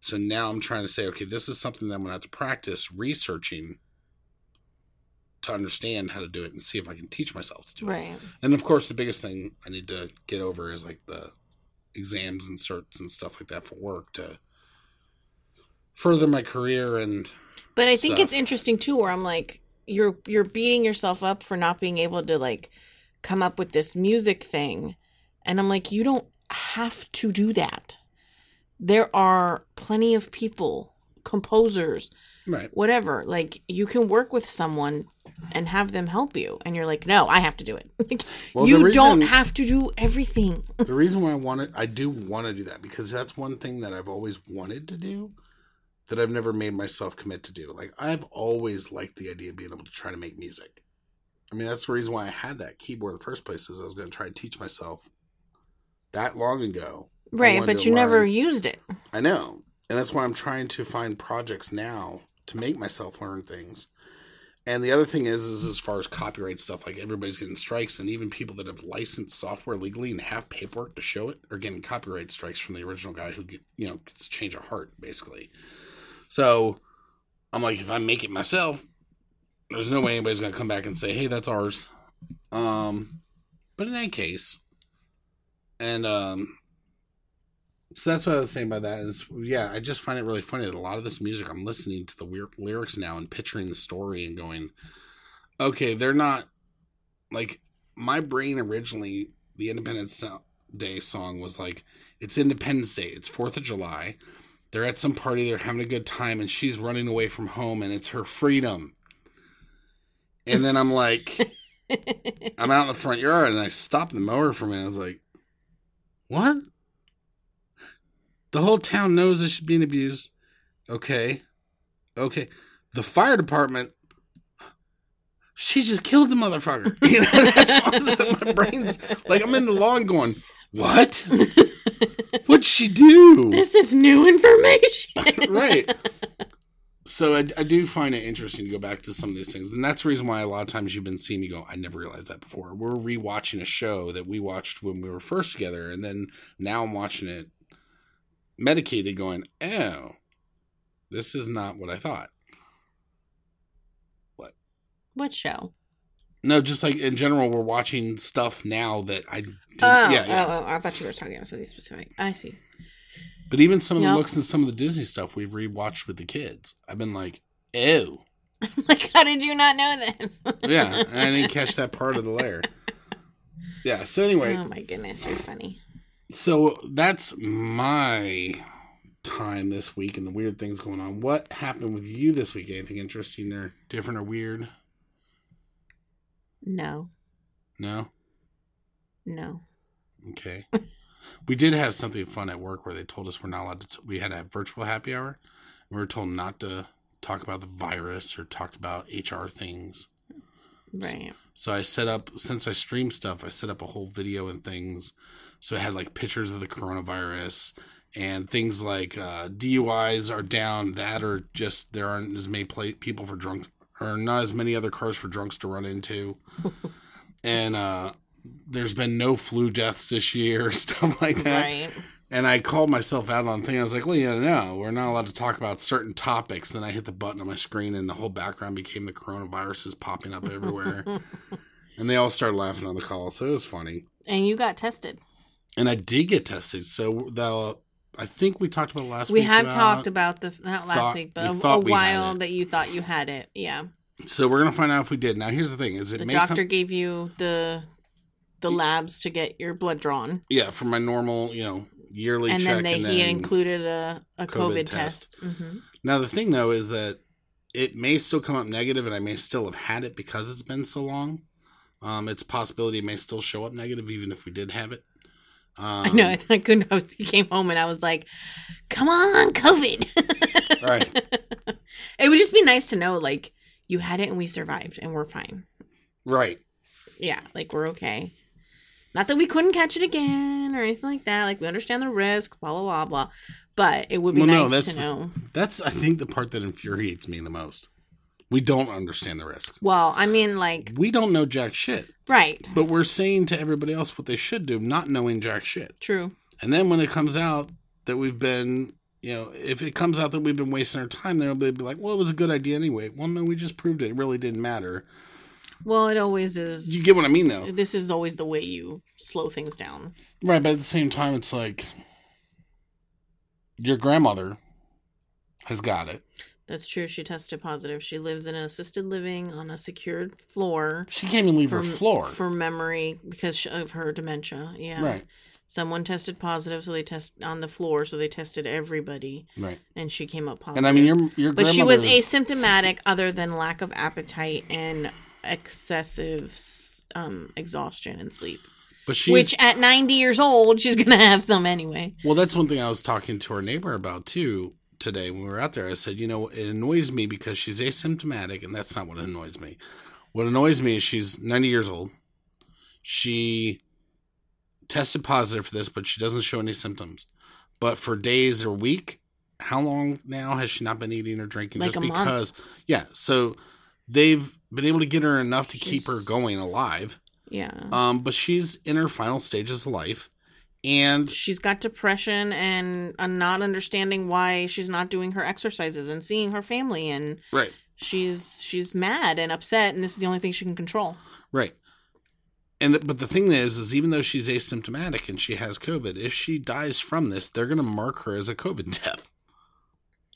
So now I'm trying to say, okay, this is something that I'm gonna have to practice researching to understand how to do it and see if I can teach myself to do it. Right. And of course, the biggest thing I need to get over is like the exams and certs and stuff like that for work to further my career and But I think stuff. it's interesting too, where I'm like, you're you're beating yourself up for not being able to like come up with this music thing, and I'm like, you don't have to do that. There are plenty of people, composers, right. whatever. Like you can work with someone and have them help you, and you're like, no, I have to do it. [laughs] Like, Well, you don't have to do everything. [laughs] the reason why I want it, I do want to do that because that's one thing that I've always wanted to do that I've never made myself commit to do. Like I've always liked the idea of being able to try to make music. I mean, that's the reason why I had that keyboard in the first place. Is I was going to try to teach myself that long ago Right, but you never used it. I know. And that's why I'm trying to find projects now to make myself learn things. And the other thing is, is as far as copyright stuff, like everybody's getting strikes, and even people that have licensed software legally and have paperwork to show it are getting copyright strikes from the original guy who, get, you know, gets a change of heart, basically. So I'm like, if I make it myself, there's no way anybody's going to come back and say, hey, that's ours. Um, but in that case, and um, so that's what I was saying by that is, yeah, I just find it really funny that a lot of this music, I'm listening to the weird lyrics now and picturing the story and going, okay, they're not like my brain originally. The Independence Day song was like, it's Independence Day, it's Fourth of July. They're at some party, they're having a good time, and she's running away from home, and it's her freedom. And then I'm like, [laughs] I'm out in the front yard, and I stopped the mower for a minute. I was like, what? The whole town knows that she's being abused. Okay. Okay. The fire department. She just killed the motherfucker. [laughs] You know, that's all my brain's like I'm in the lawn going, What? [laughs] What'd she do? This is new information. [laughs] right. So I, I do find it interesting to go back to some of these things, and that's the reason why a lot of times you've been seeing me go. I never realized that before. We're rewatching a show that we watched when we were first together, and then now I'm watching it medicated, going, "Oh, this is not what I thought." What What show? No, just like in general, we're watching stuff now that I did. Oh, yeah, yeah. oh, oh, I thought you were talking about something specific. I see. But even some of the looks and some of the Disney stuff we've rewatched with the kids, I've been like, "Oh." [laughs] like, how did you not know this? yeah, I didn't [laughs] catch that part of the layer. Yeah. So anyway, Oh my goodness, you're funny. So that's my time this week and the weird things going on. What happened with you this week? Anything interesting or different or weird? No, No. no. Okay. [laughs] we did have something fun at work where they told us we're not allowed to. T- we had a virtual happy hour. We were told not to talk about the virus or talk about HR things. Right. So I set up since I stream stuff, I set up a whole video and things. So it had like pictures of the coronavirus and things like uh, DUIs are down. That or just there aren't as many pla people for drunk or not as many other cars for drunks to run into. [laughs] and uh, there's been no flu deaths this year, [laughs] stuff like that. Right. And I called myself out on thing. I was like, well, yeah, no, we're not allowed to talk about certain topics. Then I hit the button on my screen, and the whole background became the coronaviruses popping up everywhere. [laughs] and they all started laughing on the call, so it was funny. And you got tested. And I did get tested. So the I think we talked about last we week. We have talked about the not last thought- week, we but a, a we while that you thought you had it. Yeah. So we're gonna find out if we did. Now here's the thing: is it The doctor come, gave you the the labs to get your blood drawn, yeah, for my normal, you know, yearly and then they and he included a, a COVID COVID, test. test. hmm Now the thing though is that it may still come up negative, and I may still have had it because it's been so long. Um, it's a possibility it may still show up negative even if we did have it. Um, [laughs] I know. It's not good. I was, he came home and I was like, "Come on, COVID." [laughs] Right. it would just be nice to know, like, you had it and we survived and we're fine. Right. Yeah, like we're okay. Not that we couldn't catch it again or anything like that. Like we understand the risks, blah blah blah blah. But it would be Well, no, nice that's- to know. That's I think the part that infuriates me the most. We don't understand the risk. Well, I mean, like, We don't know jack shit, right? but we're saying to everybody else what they should do, not knowing jack shit. True. And then when it comes out that we've been, you know, if it comes out that we've been wasting our time, they'll be like, well, it was a good idea anyway. Well, no, we just proved it. It really didn't matter. Well, it always is. You get what I mean, though. This is always the way you slow things down. Right. But at the same time, it's like your grandmother has got it. That's true. She tested positive. She lives in an assisted living on a secured floor She can't even leave for her floor. for memory because of her dementia. Yeah. Right. Someone tested positive, so they test on the floor. So they tested everybody, Right. and she came up positive. And I mean, your your but she was asymptomatic, other than lack of appetite and excessive um, exhaustion and sleep. but she's Which at ninety years old, she's gonna have some anyway. Well, that's one thing I was talking to our neighbor about too today when we were out there. I said, you know, it annoys me because she's asymptomatic, and that's not what annoys me. What annoys me is she's 90 years old. She tested positive for this, but she doesn't show any symptoms. But for days or week, how long now has she not been eating or drinking? Like Just a month. because, yeah. So they've been able to get her enough to keep her going alive. Yeah. Um, but she's in her final stages of life, and she's got depression and uh, not understanding why she's not doing her exercises and seeing her family and right, she's she's mad and upset and this is the only thing she can control. right. And the, but the thing is, is even though she's asymptomatic and she has COVID, if she dies from this, they're going to mark her as a COVID [laughs] death,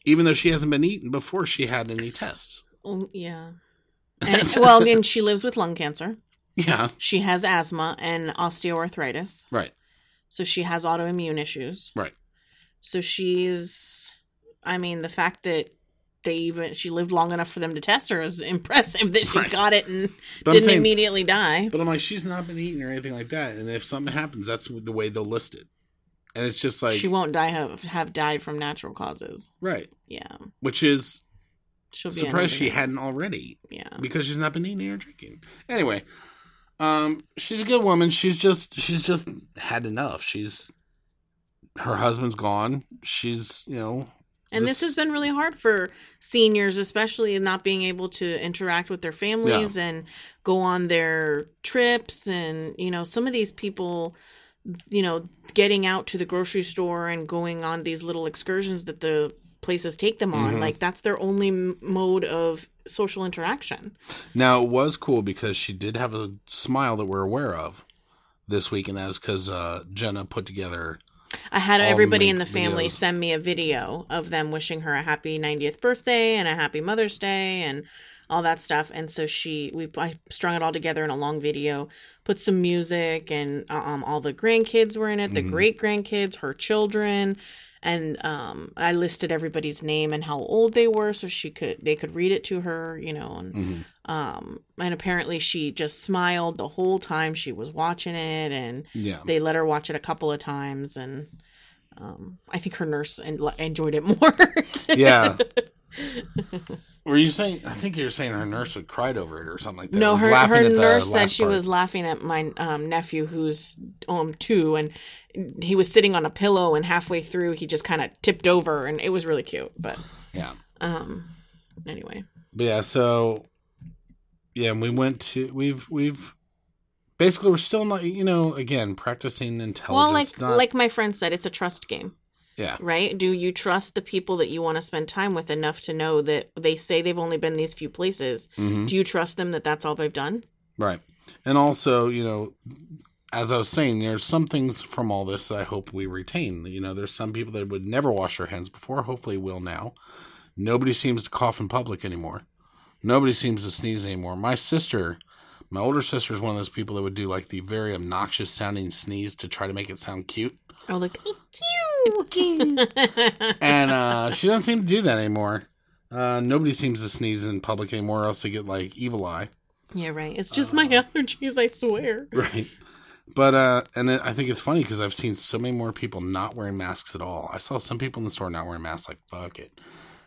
even though she hasn't been eaten before she had any tests. Oh, yeah. [laughs] And, well, and she lives with lung cancer. Yeah, She has asthma and osteoarthritis. right, So she has autoimmune issues. right. So she's I mean, the fact that they even she lived long enough for them to test her is impressive that she Right. got it and But didn't saying- immediately die. But I'm like, she's not been eating or anything like that. And if something happens, that's the way they'll list it. And it's just like, she won't die have, have died from natural causes. right. Yeah. Which is She'll be surprised she hadn't already Yeah. because she's not been eating or drinking. Anyway, um, she's a good woman. She's just, she's just had enough. She's, her husband's gone. She's, you know, And this, This- has been really hard for seniors, especially not being able to interact with their families and go on their trips. And, you know, some of these people, you know, getting out to the grocery store and going on these little excursions that the places take them on, Mhm. like that's their only mode of social interaction. Now it was cool because she did have a smile that we're aware of this week, and that's because uh, Jenna put together. I had everybody in the family videos. send me a video of them wishing her a happy 90th birthday and a happy Mother's Day and all that stuff. And so she, we I strung it all together in a long video, put some music, and um, all the grandkids were in it, the Mhm. great grandkids, her children. And um, I listed everybody's name and how old they were, so she could they could read it to her, you know. And Mhm. um, and apparently she just smiled the whole time she was watching it, and Yeah, they let her watch it a couple of times and um, i think her nurse en- enjoyed it [laughs] more yeah. [laughs] Were you saying? I think you were saying her nurse had cried over it or something like that. no her, her nurse said she part. was laughing at my um, nephew who's um two and he was sitting on a pillow and halfway through he just kind of tipped over and it was really cute but Yeah, um anyway but yeah. So yeah, and we went to. We've we've basically we're still not. You know, again practicing intelligence. well like not, like my friend said it's a trust game yeah, right do you trust the people that you want to spend time with enough to know that they say they've only been these few places hmm do you trust them that that's all they've done right. And also, you know, as I was saying, there's some things from all this that I hope we retain. You know, there's some people that would never wash their hands before, hopefully will now. Nobody seems to cough in public anymore. Nobody seems to sneeze anymore. My sister, my older sister, is one of those people that would do like the very obnoxious sounding sneeze to try to make it sound cute. oh like cute. [laughs] And uh, she doesn't seem to do that anymore. Uh, nobody seems to sneeze in public anymore, or else they get like evil eye. Yeah, right. It's just my [laughs] allergies, I swear. Right. But uh and it, I think it's funny because I've seen so many more people not wearing masks at all. I saw some people in the store not wearing masks like fuck it.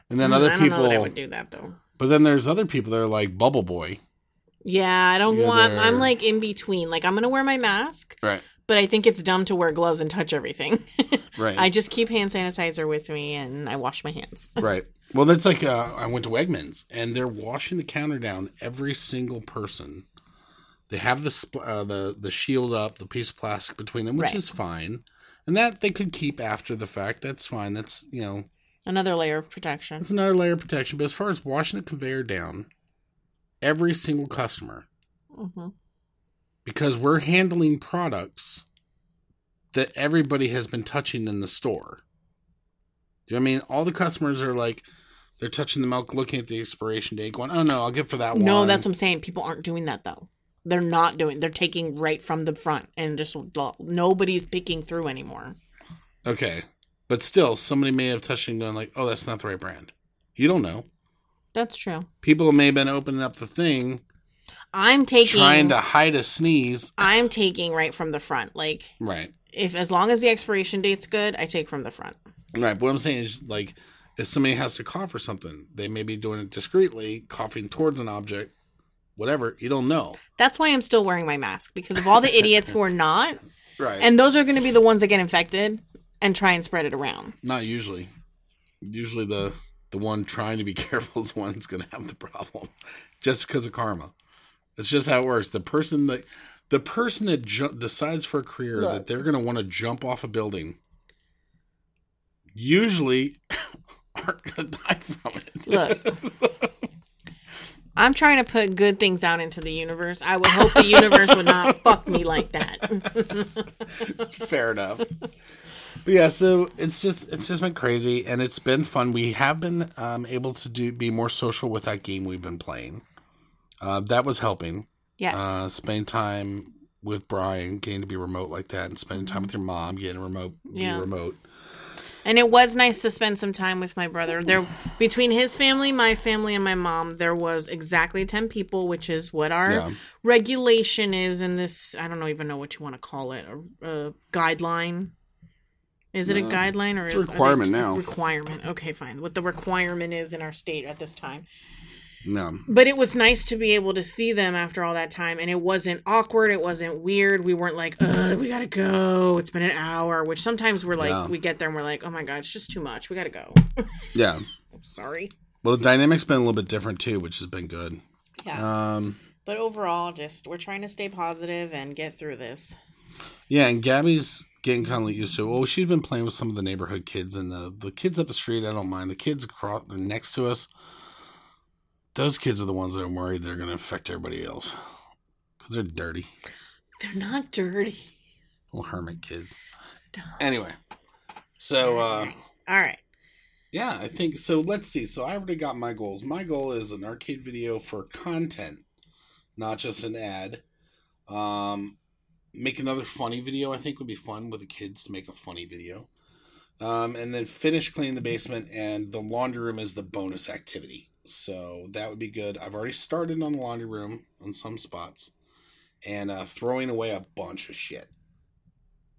And then Mm, other I don't know that I would do that though. but then there's other people that are like bubble boy. Yeah, I don't Yeah, want. they're- I'm like in between. Like I'm gonna wear my mask, Right. but I think it's dumb to wear gloves and touch everything. [laughs] Right. I just keep hand sanitizer with me and I wash my hands. [laughs] right. Well that's like uh I went to Wegmans and they're washing the counter down every single person. They have the spl- uh, the the shield up, the piece of plastic between them, which Right. is fine. And that they could keep after the fact. That's fine. That's you know Another layer of protection. It's another layer of protection. But as far as washing the conveyor down, every single customer, hmm because we're handling products that everybody has been touching in the store. Do you know what I mean? All the customers are like, they're touching the milk, looking at the expiration date, going, "Oh no, I'll get for that one." No, that's what I'm saying. People aren't doing that though. They're not doing. They're taking right from the front and just nobody's picking through anymore. okay. But still, somebody may have touched and gone like, "Oh, that's not the right brand." You don't know. That's true. People may have been opening up the thing, I'm taking. trying to hide a sneeze. I'm taking right from the front. Like Right. if as long as the expiration date's good, I take from the front. Right. But what I'm saying is, like, if somebody has to cough or something, they may be doing it discreetly, coughing towards an object, whatever. You don't know. That's why I'm still wearing my mask because of all the idiots who are not. [laughs] Right. And those are going to be the ones that get infected and try and spread it around. Not usually. Usually the the one trying to be [laughs] careful is the one that's going to have the problem, [laughs] just because of karma. It's just how it works. The person that the person that ju- decides for a career Look. that they're going to want to jump off a building usually aren't going to die from it. Look. I'm trying to put good things out into the universe. I would hope the universe would not [laughs] fuck me like that. [laughs] Fair enough. But yeah, so it's just it's just been crazy and it's been fun. We have been um, able to do be more social with that game we've been playing. Uh, that was helping. yes. Uh, spending time with Brian, getting to be remote like that, and spending time with your mom, getting remote, be Yeah. remote. And it was nice to spend some time with my brother. There, between his family, my family, and my mom, there was exactly ten people, which is what our Yeah. regulation is in this. I don't even know what you want to call it. A, a guideline. Is it a guideline or it's a requirement now. Requirement. Okay, fine. What the requirement is in our state at this time. No. But it was nice to be able to see them after all that time, and it wasn't awkward. It wasn't weird. We weren't like, "Ugh, we gotta go." It's been an hour. Which sometimes we're like, Yeah. we get there and we're like, "Oh my god, it's just too much. We gotta go." [laughs] Yeah. I'm sorry. Well, the dynamic's been a little bit different too, which has been good. Yeah. Um, but overall, just we're trying to stay positive and get through this. yeah, and Gabby's getting kind of used to. it. Well, she's been playing with some of the neighborhood kids, and the the kids up the street. I don't mind the kids across next to us. Those kids are the ones that I'm worried they're going to infect everybody else because they're dirty, They're not dirty. little hermit kids. Stop. Anyway, so uh, All right. Yeah, I think so. Let's see. So I already got my goals. My goal is an arcade video for content, not just an ad. Um, make another funny video. I think would be fun with the kids to make a funny video. Um, and then finish cleaning the basement, and the laundry room is the bonus activity. So that would be good. I've already started on the laundry room on some spots, and uh, throwing away a bunch of shit.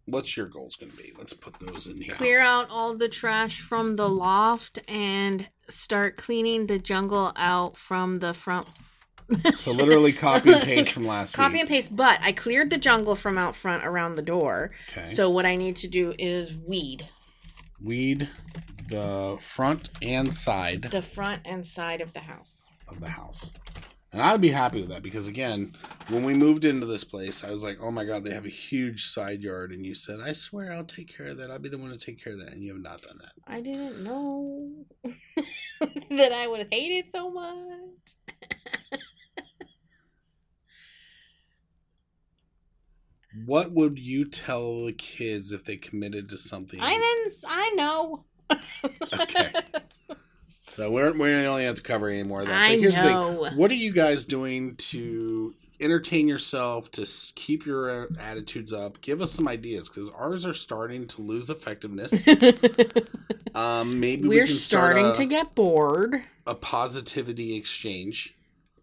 What's your goals going to be? Let's put those in here. Clear out all the trash from the loft and start cleaning the jungle out from the front. [laughs] So literally copy and paste from last Copy week. and paste, but I cleared the jungle from out front around the door. Okay. So what I need to do is weed weed the front and side the front and side of the house. of the house. And I would be happy with that because again, when we moved into this place, I was like, "Oh my god, they have a huge side yard." And you said, "I swear I'll take care of that. I'll be the one to take care of that." And you have not done that. I didn't know [laughs] that I would hate it so much. What would you tell the kids if they committed to something? I didn't. I know. Okay. So we're we only have to cover any more of that. I but here's know. the thing: what are you guys doing to entertain yourself to keep your uh, attitudes up? Give us some ideas because ours are starting to lose effectiveness. [laughs] um, maybe we We're start starting a, to get bored. a positivity exchange.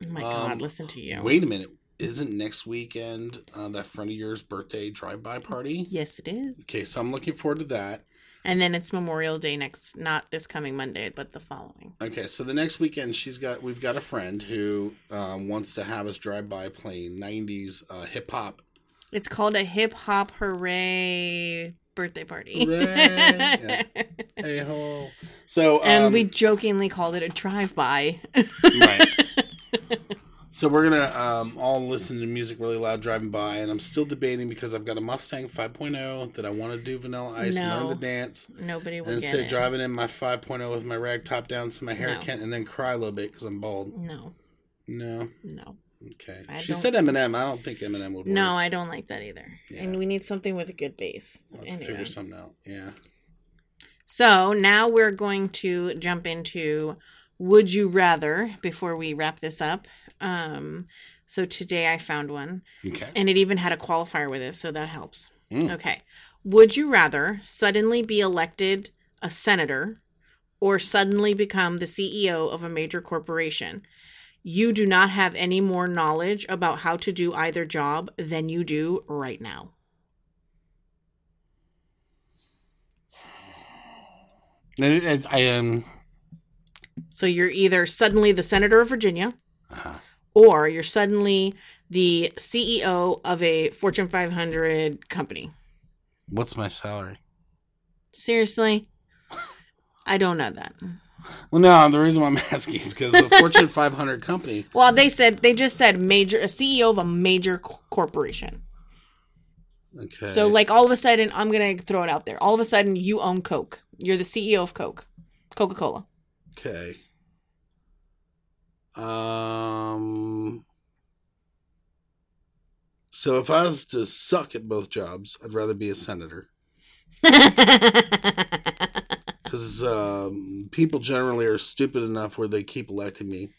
Oh my Um, god! Listen to you. Wait a minute, isn't next weekend uh, that friend of yours' birthday drive-by party? Yes, it is. Okay, so I'm looking forward to that. And then it's Memorial Day next, not this coming Monday, but the following. Okay, so the next weekend she's got we've got a friend who um, wants to have us drive by playing '90s uh, hip hop. It's called a hip hop hooray birthday party. Hooray. Yeah. [laughs] Hey ho! So and um, we jokingly called it a drive by. right. So we're gonna um, all listen to music really loud driving by, and I'm still debating because I've got a Mustang 5.0 that I want to do Vanilla Ice and learn the dance. Nobody will And get instead it. driving in my 5.0 with my rag top down so my hair No. can't, and then cry a little bit because I'm bald. No, No, no, okay. I she said Eminem. I don't think Eminem would. Work. no. I don't like that either. Yeah. And we need something with a good bass. Let's Anyway. figure something out. Yeah. So now we're going to jump into Would You Rather before we wrap this up. Um, so today I found one, Okay. and it even had a qualifier with it, so that helps. Mm. Okay. Would you rather suddenly be elected a senator or suddenly become the CEO of a major corporation? You do not have any more knowledge about how to do either job than you do right now. I um. So you're either suddenly the senator of Virginia Uh-huh. Or you're suddenly the CEO of a Fortune 500 company. What's my salary? Seriously? I don't know that. Well, no, the reason why I'm [laughs] asking is because the Fortune [laughs] 500 company. Well, they said they just said major a CEO of a major corporation. Okay. So like all of a sudden, I'm gonna throw it out there. All of a sudden, you own Coke. You're the CEO of Coke, Coca Cola. Okay. Um. So if I was to suck at both jobs, I'd rather be a senator [laughs] because um, people generally are stupid enough where they keep electing me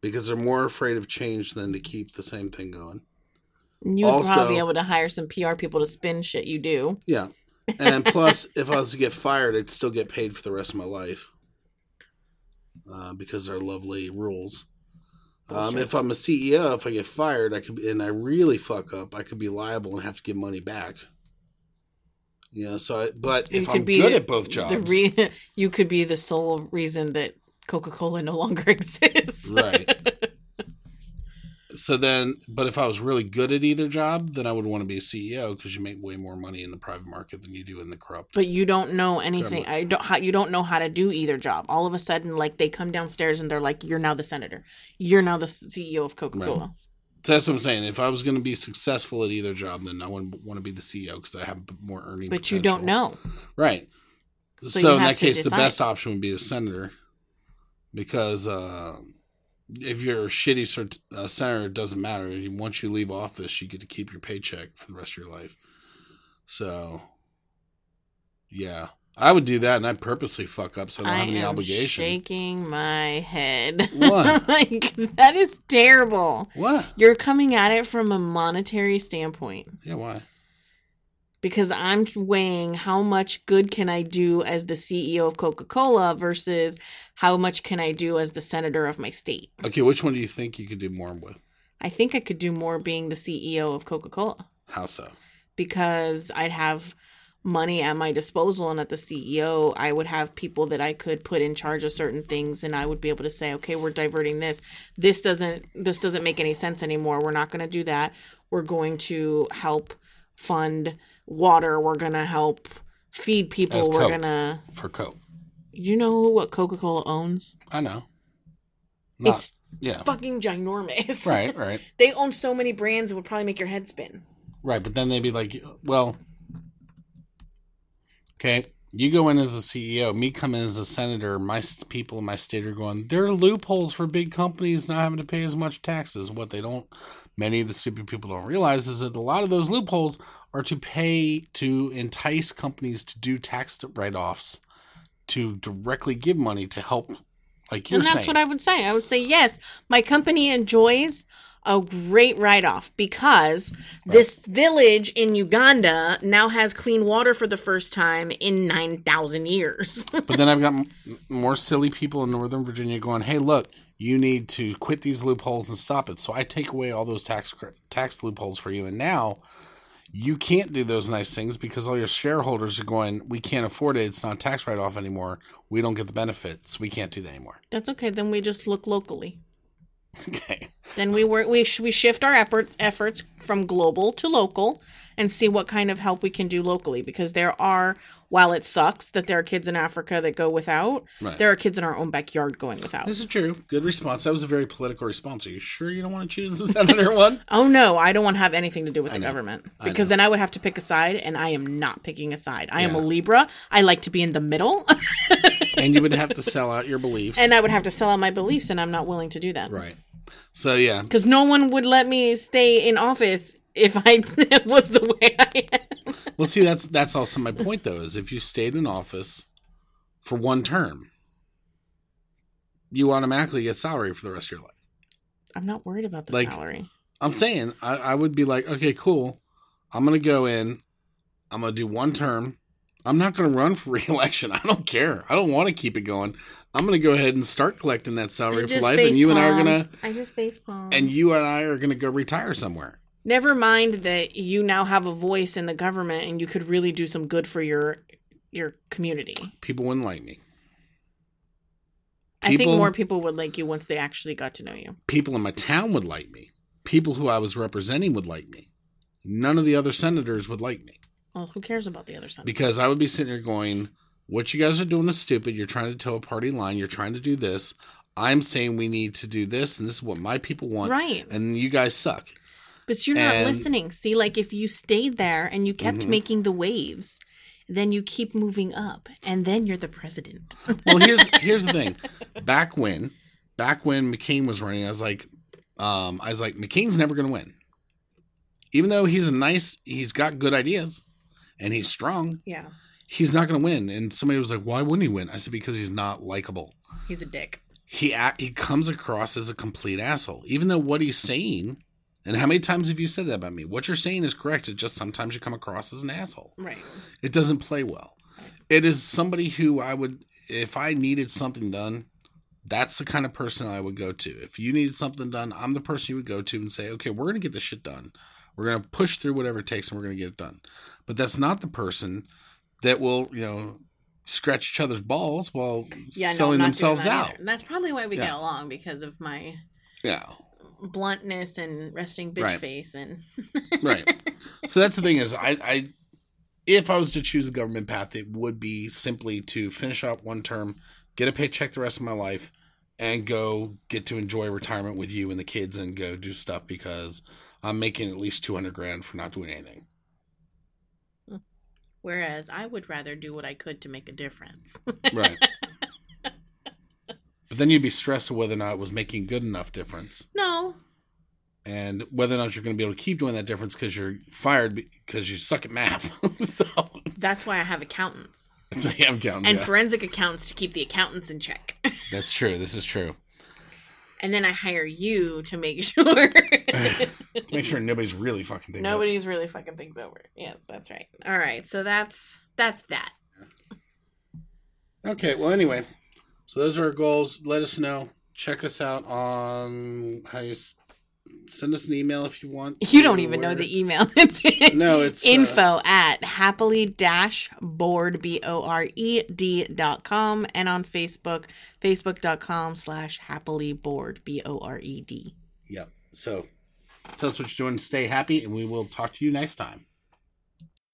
because they're more afraid of change than to keep the same thing going. you would Also- probably be able to hire some PR people to spin shit you do. Yeah. And [laughs] plus, if I was to get fired, I'd still get paid for the rest of my life uh, because they're lovely rules. Um, if I'm a CEO, if I get fired, I could and I really fuck up, I could be liable and have to give money back. You know, so I, but You if I'm be good at both jobs, re- [laughs] you could be the sole reason that Coca Cola no longer [laughs] exists. Right. So then, but if I was really good at either job, then I would want to be a CEO because you make way more money in the private market than you do in the corrupt. but you don't know anything. Government. I don't. How, you don't know how to do either job. All of a sudden, like they come downstairs and they're like, "You're now the senator. You're now the CEO of Coca Cola." So that's what I'm saying. If I was going to be successful at either job, then I wouldn't want to be the CEO because I have more earning. But you don't know. right? So So, in that case, the best option would be a senator, because uh, if you're a shitty cert- uh, senator, it doesn't matter. Once you leave office, you get to keep your paycheck for the rest of your life. So, yeah, I would do that, and I'd purposely fuck up so I don't I have any am obligation. shaking my head. [laughs] What? like that is terrible. What? You're coming at it from a monetary standpoint Yeah, why? Because I'm weighing how much good can I do as the CEO of Coca-Cola versus how much can I do as the senator of my state. Okay, which one do you think you could do more with? I think I could do more being the CEO of Coca-Cola How so? because I'd have money at my disposal and at the CEO I would have people that I could put in charge of certain things and I would be able to say okay we're diverting this this doesn't this doesn't make any sense anymore we're not going to do that we're going to help fund water we're going to help feed people As we're Coke. to For Coke, you know what Coca-Cola owns I know. Not, it's yeah. fucking ginormous Right, [laughs] right. they own so many brands it would probably make your head spin Right, but then they'd be like, well, okay, you go in as a CEO, me come in as a senator, my people in my state are going, there are loopholes for big companies not having to pay as much taxes. What they don't, many of the stupid people don't realize is that a lot of those loopholes are to pay to entice companies to do tax write offs to directly give money to help, like you're and that's saying. what I would say. I would say yes, my company enjoys a great write off because this village in Uganda now has clean water for the first time in 9,000 years. [laughs] But then I've got m- more silly people in Northern Virginia going, "Hey, look, you need to quit these loopholes and stop it." So I take away all those tax tax loopholes for you, and now you can't do those nice things because all your shareholders are going, "We can't afford it. It's not tax write off anymore. We don't get the benefits. We can't do that anymore." that's okay. Then we just look locally. [laughs] okay. Then we work. We sh- we shift our effort, efforts from global to local and see what kind of help we can do locally. Because there are, while it sucks that there are kids in Africa that go without, Right. there are kids in our own backyard going without. This is true. Good response. That was a very political response. Are you sure you don't want to choose the senator [laughs] one? Oh no, I don't want to have anything to do with the know. government because know. then I would have to pick a side, and I am not picking a side. I am a Libra. I like to be in the middle, [laughs] and you would have to sell out your beliefs. and I would have to sell out my beliefs, and I'm not willing to do that right. So yeah, because no one would let me stay in office if I [laughs] was the way I am. Well, see, that's that's also my point, though, is if you stayed in office for one term, you automatically get salary for the rest of your life. I'm not worried about the Like- salary. I'm saying I, I would be like, okay, cool. I'm gonna go in. I'm gonna do one term. I'm not gonna run for [laughs] reelection. I don't care. I don't want to keep it going. I'm gonna go ahead and start collecting that salary for life, and you and I are gonna, facepalmed. I just face facepalmed. and you and I are gonna go retire somewhere. never mind that you now have a voice in the government, and you could really do some good for your your community. People wouldn't like me. I think more people would like you once they actually got to know you. people in my town would like me. People who I was representing would like me. None of the other senators would like me. Well, who cares about the other side? because I would be sitting there going, "What you guys are doing is stupid. You're trying to toe a party line. You're trying to do this. I'm saying we need to do this, and this is what my people want. Right. And you guys suck. But you're not listening. See, like if you stayed there and you kept Mhm. making the waves, then you keep moving up, and then you're the president. Well, here's [laughs] here's the thing. Back when, back when McCain was running, I was like, um, I was like, McCain's never going to win. Even though he's a nice, he's got good ideas, and he's strong. yeah, He's not going to win. And somebody was like, "Why wouldn't he win?" I said, "Because he's not likable. he's a dick. He act, he comes across as a complete asshole. Even though what he's saying, and how many times have you said that about me? What you're saying is correct. It just sometimes you come across as an asshole. Right. It doesn't play well. It is somebody who I would, if I needed something done, that's the kind of person I would go to. If you needed something done, I'm the person you would go to and say, okay, we're going to get this shit done. We're going to push through whatever it takes and we're going to get it done. But that's not the person that will, you know, scratch each other's balls while Yeah, selling I'm themselves that out. either. That's probably why we Yeah. get along because of my Yeah. bluntness and resting bitch Right. face and [laughs] right. So that's the thing is, I, I, if I was to choose a government path, it would be simply to finish up one term, get a paycheck the rest of my life, and go get to enjoy retirement with you and the kids, and go do stuff because I'm making at least two hundred grand for not doing anything. Whereas I would rather do what I could to make a difference. Right. [laughs] but then you'd be stressed whether or not it was making good enough difference, no, and whether or not you're going to be able to keep doing that difference because you're fired because you suck at math. [laughs] so that's why I have accountants that's a ham count. and yeah. forensic accountants to keep the accountants in check. [laughs] That's true. This is true. And then I hire you to make [laughs] sure [laughs] to Make sure nobody's really fucking thinking. nobody's really fucking things over. Yes, that's right. All right, so that's that's that. Okay. Well, anyway, so those are our goals. Let us know. Check us out on how you s- send us an email if you want. You don't even know the email. [laughs] It's No, it's uh, info at happily dash bored b o r e d dot com and on Facebook facebook.com slash happily bored b o r e d. Yep. So tell us what you're doing. Stay happy, and we will talk to you next time.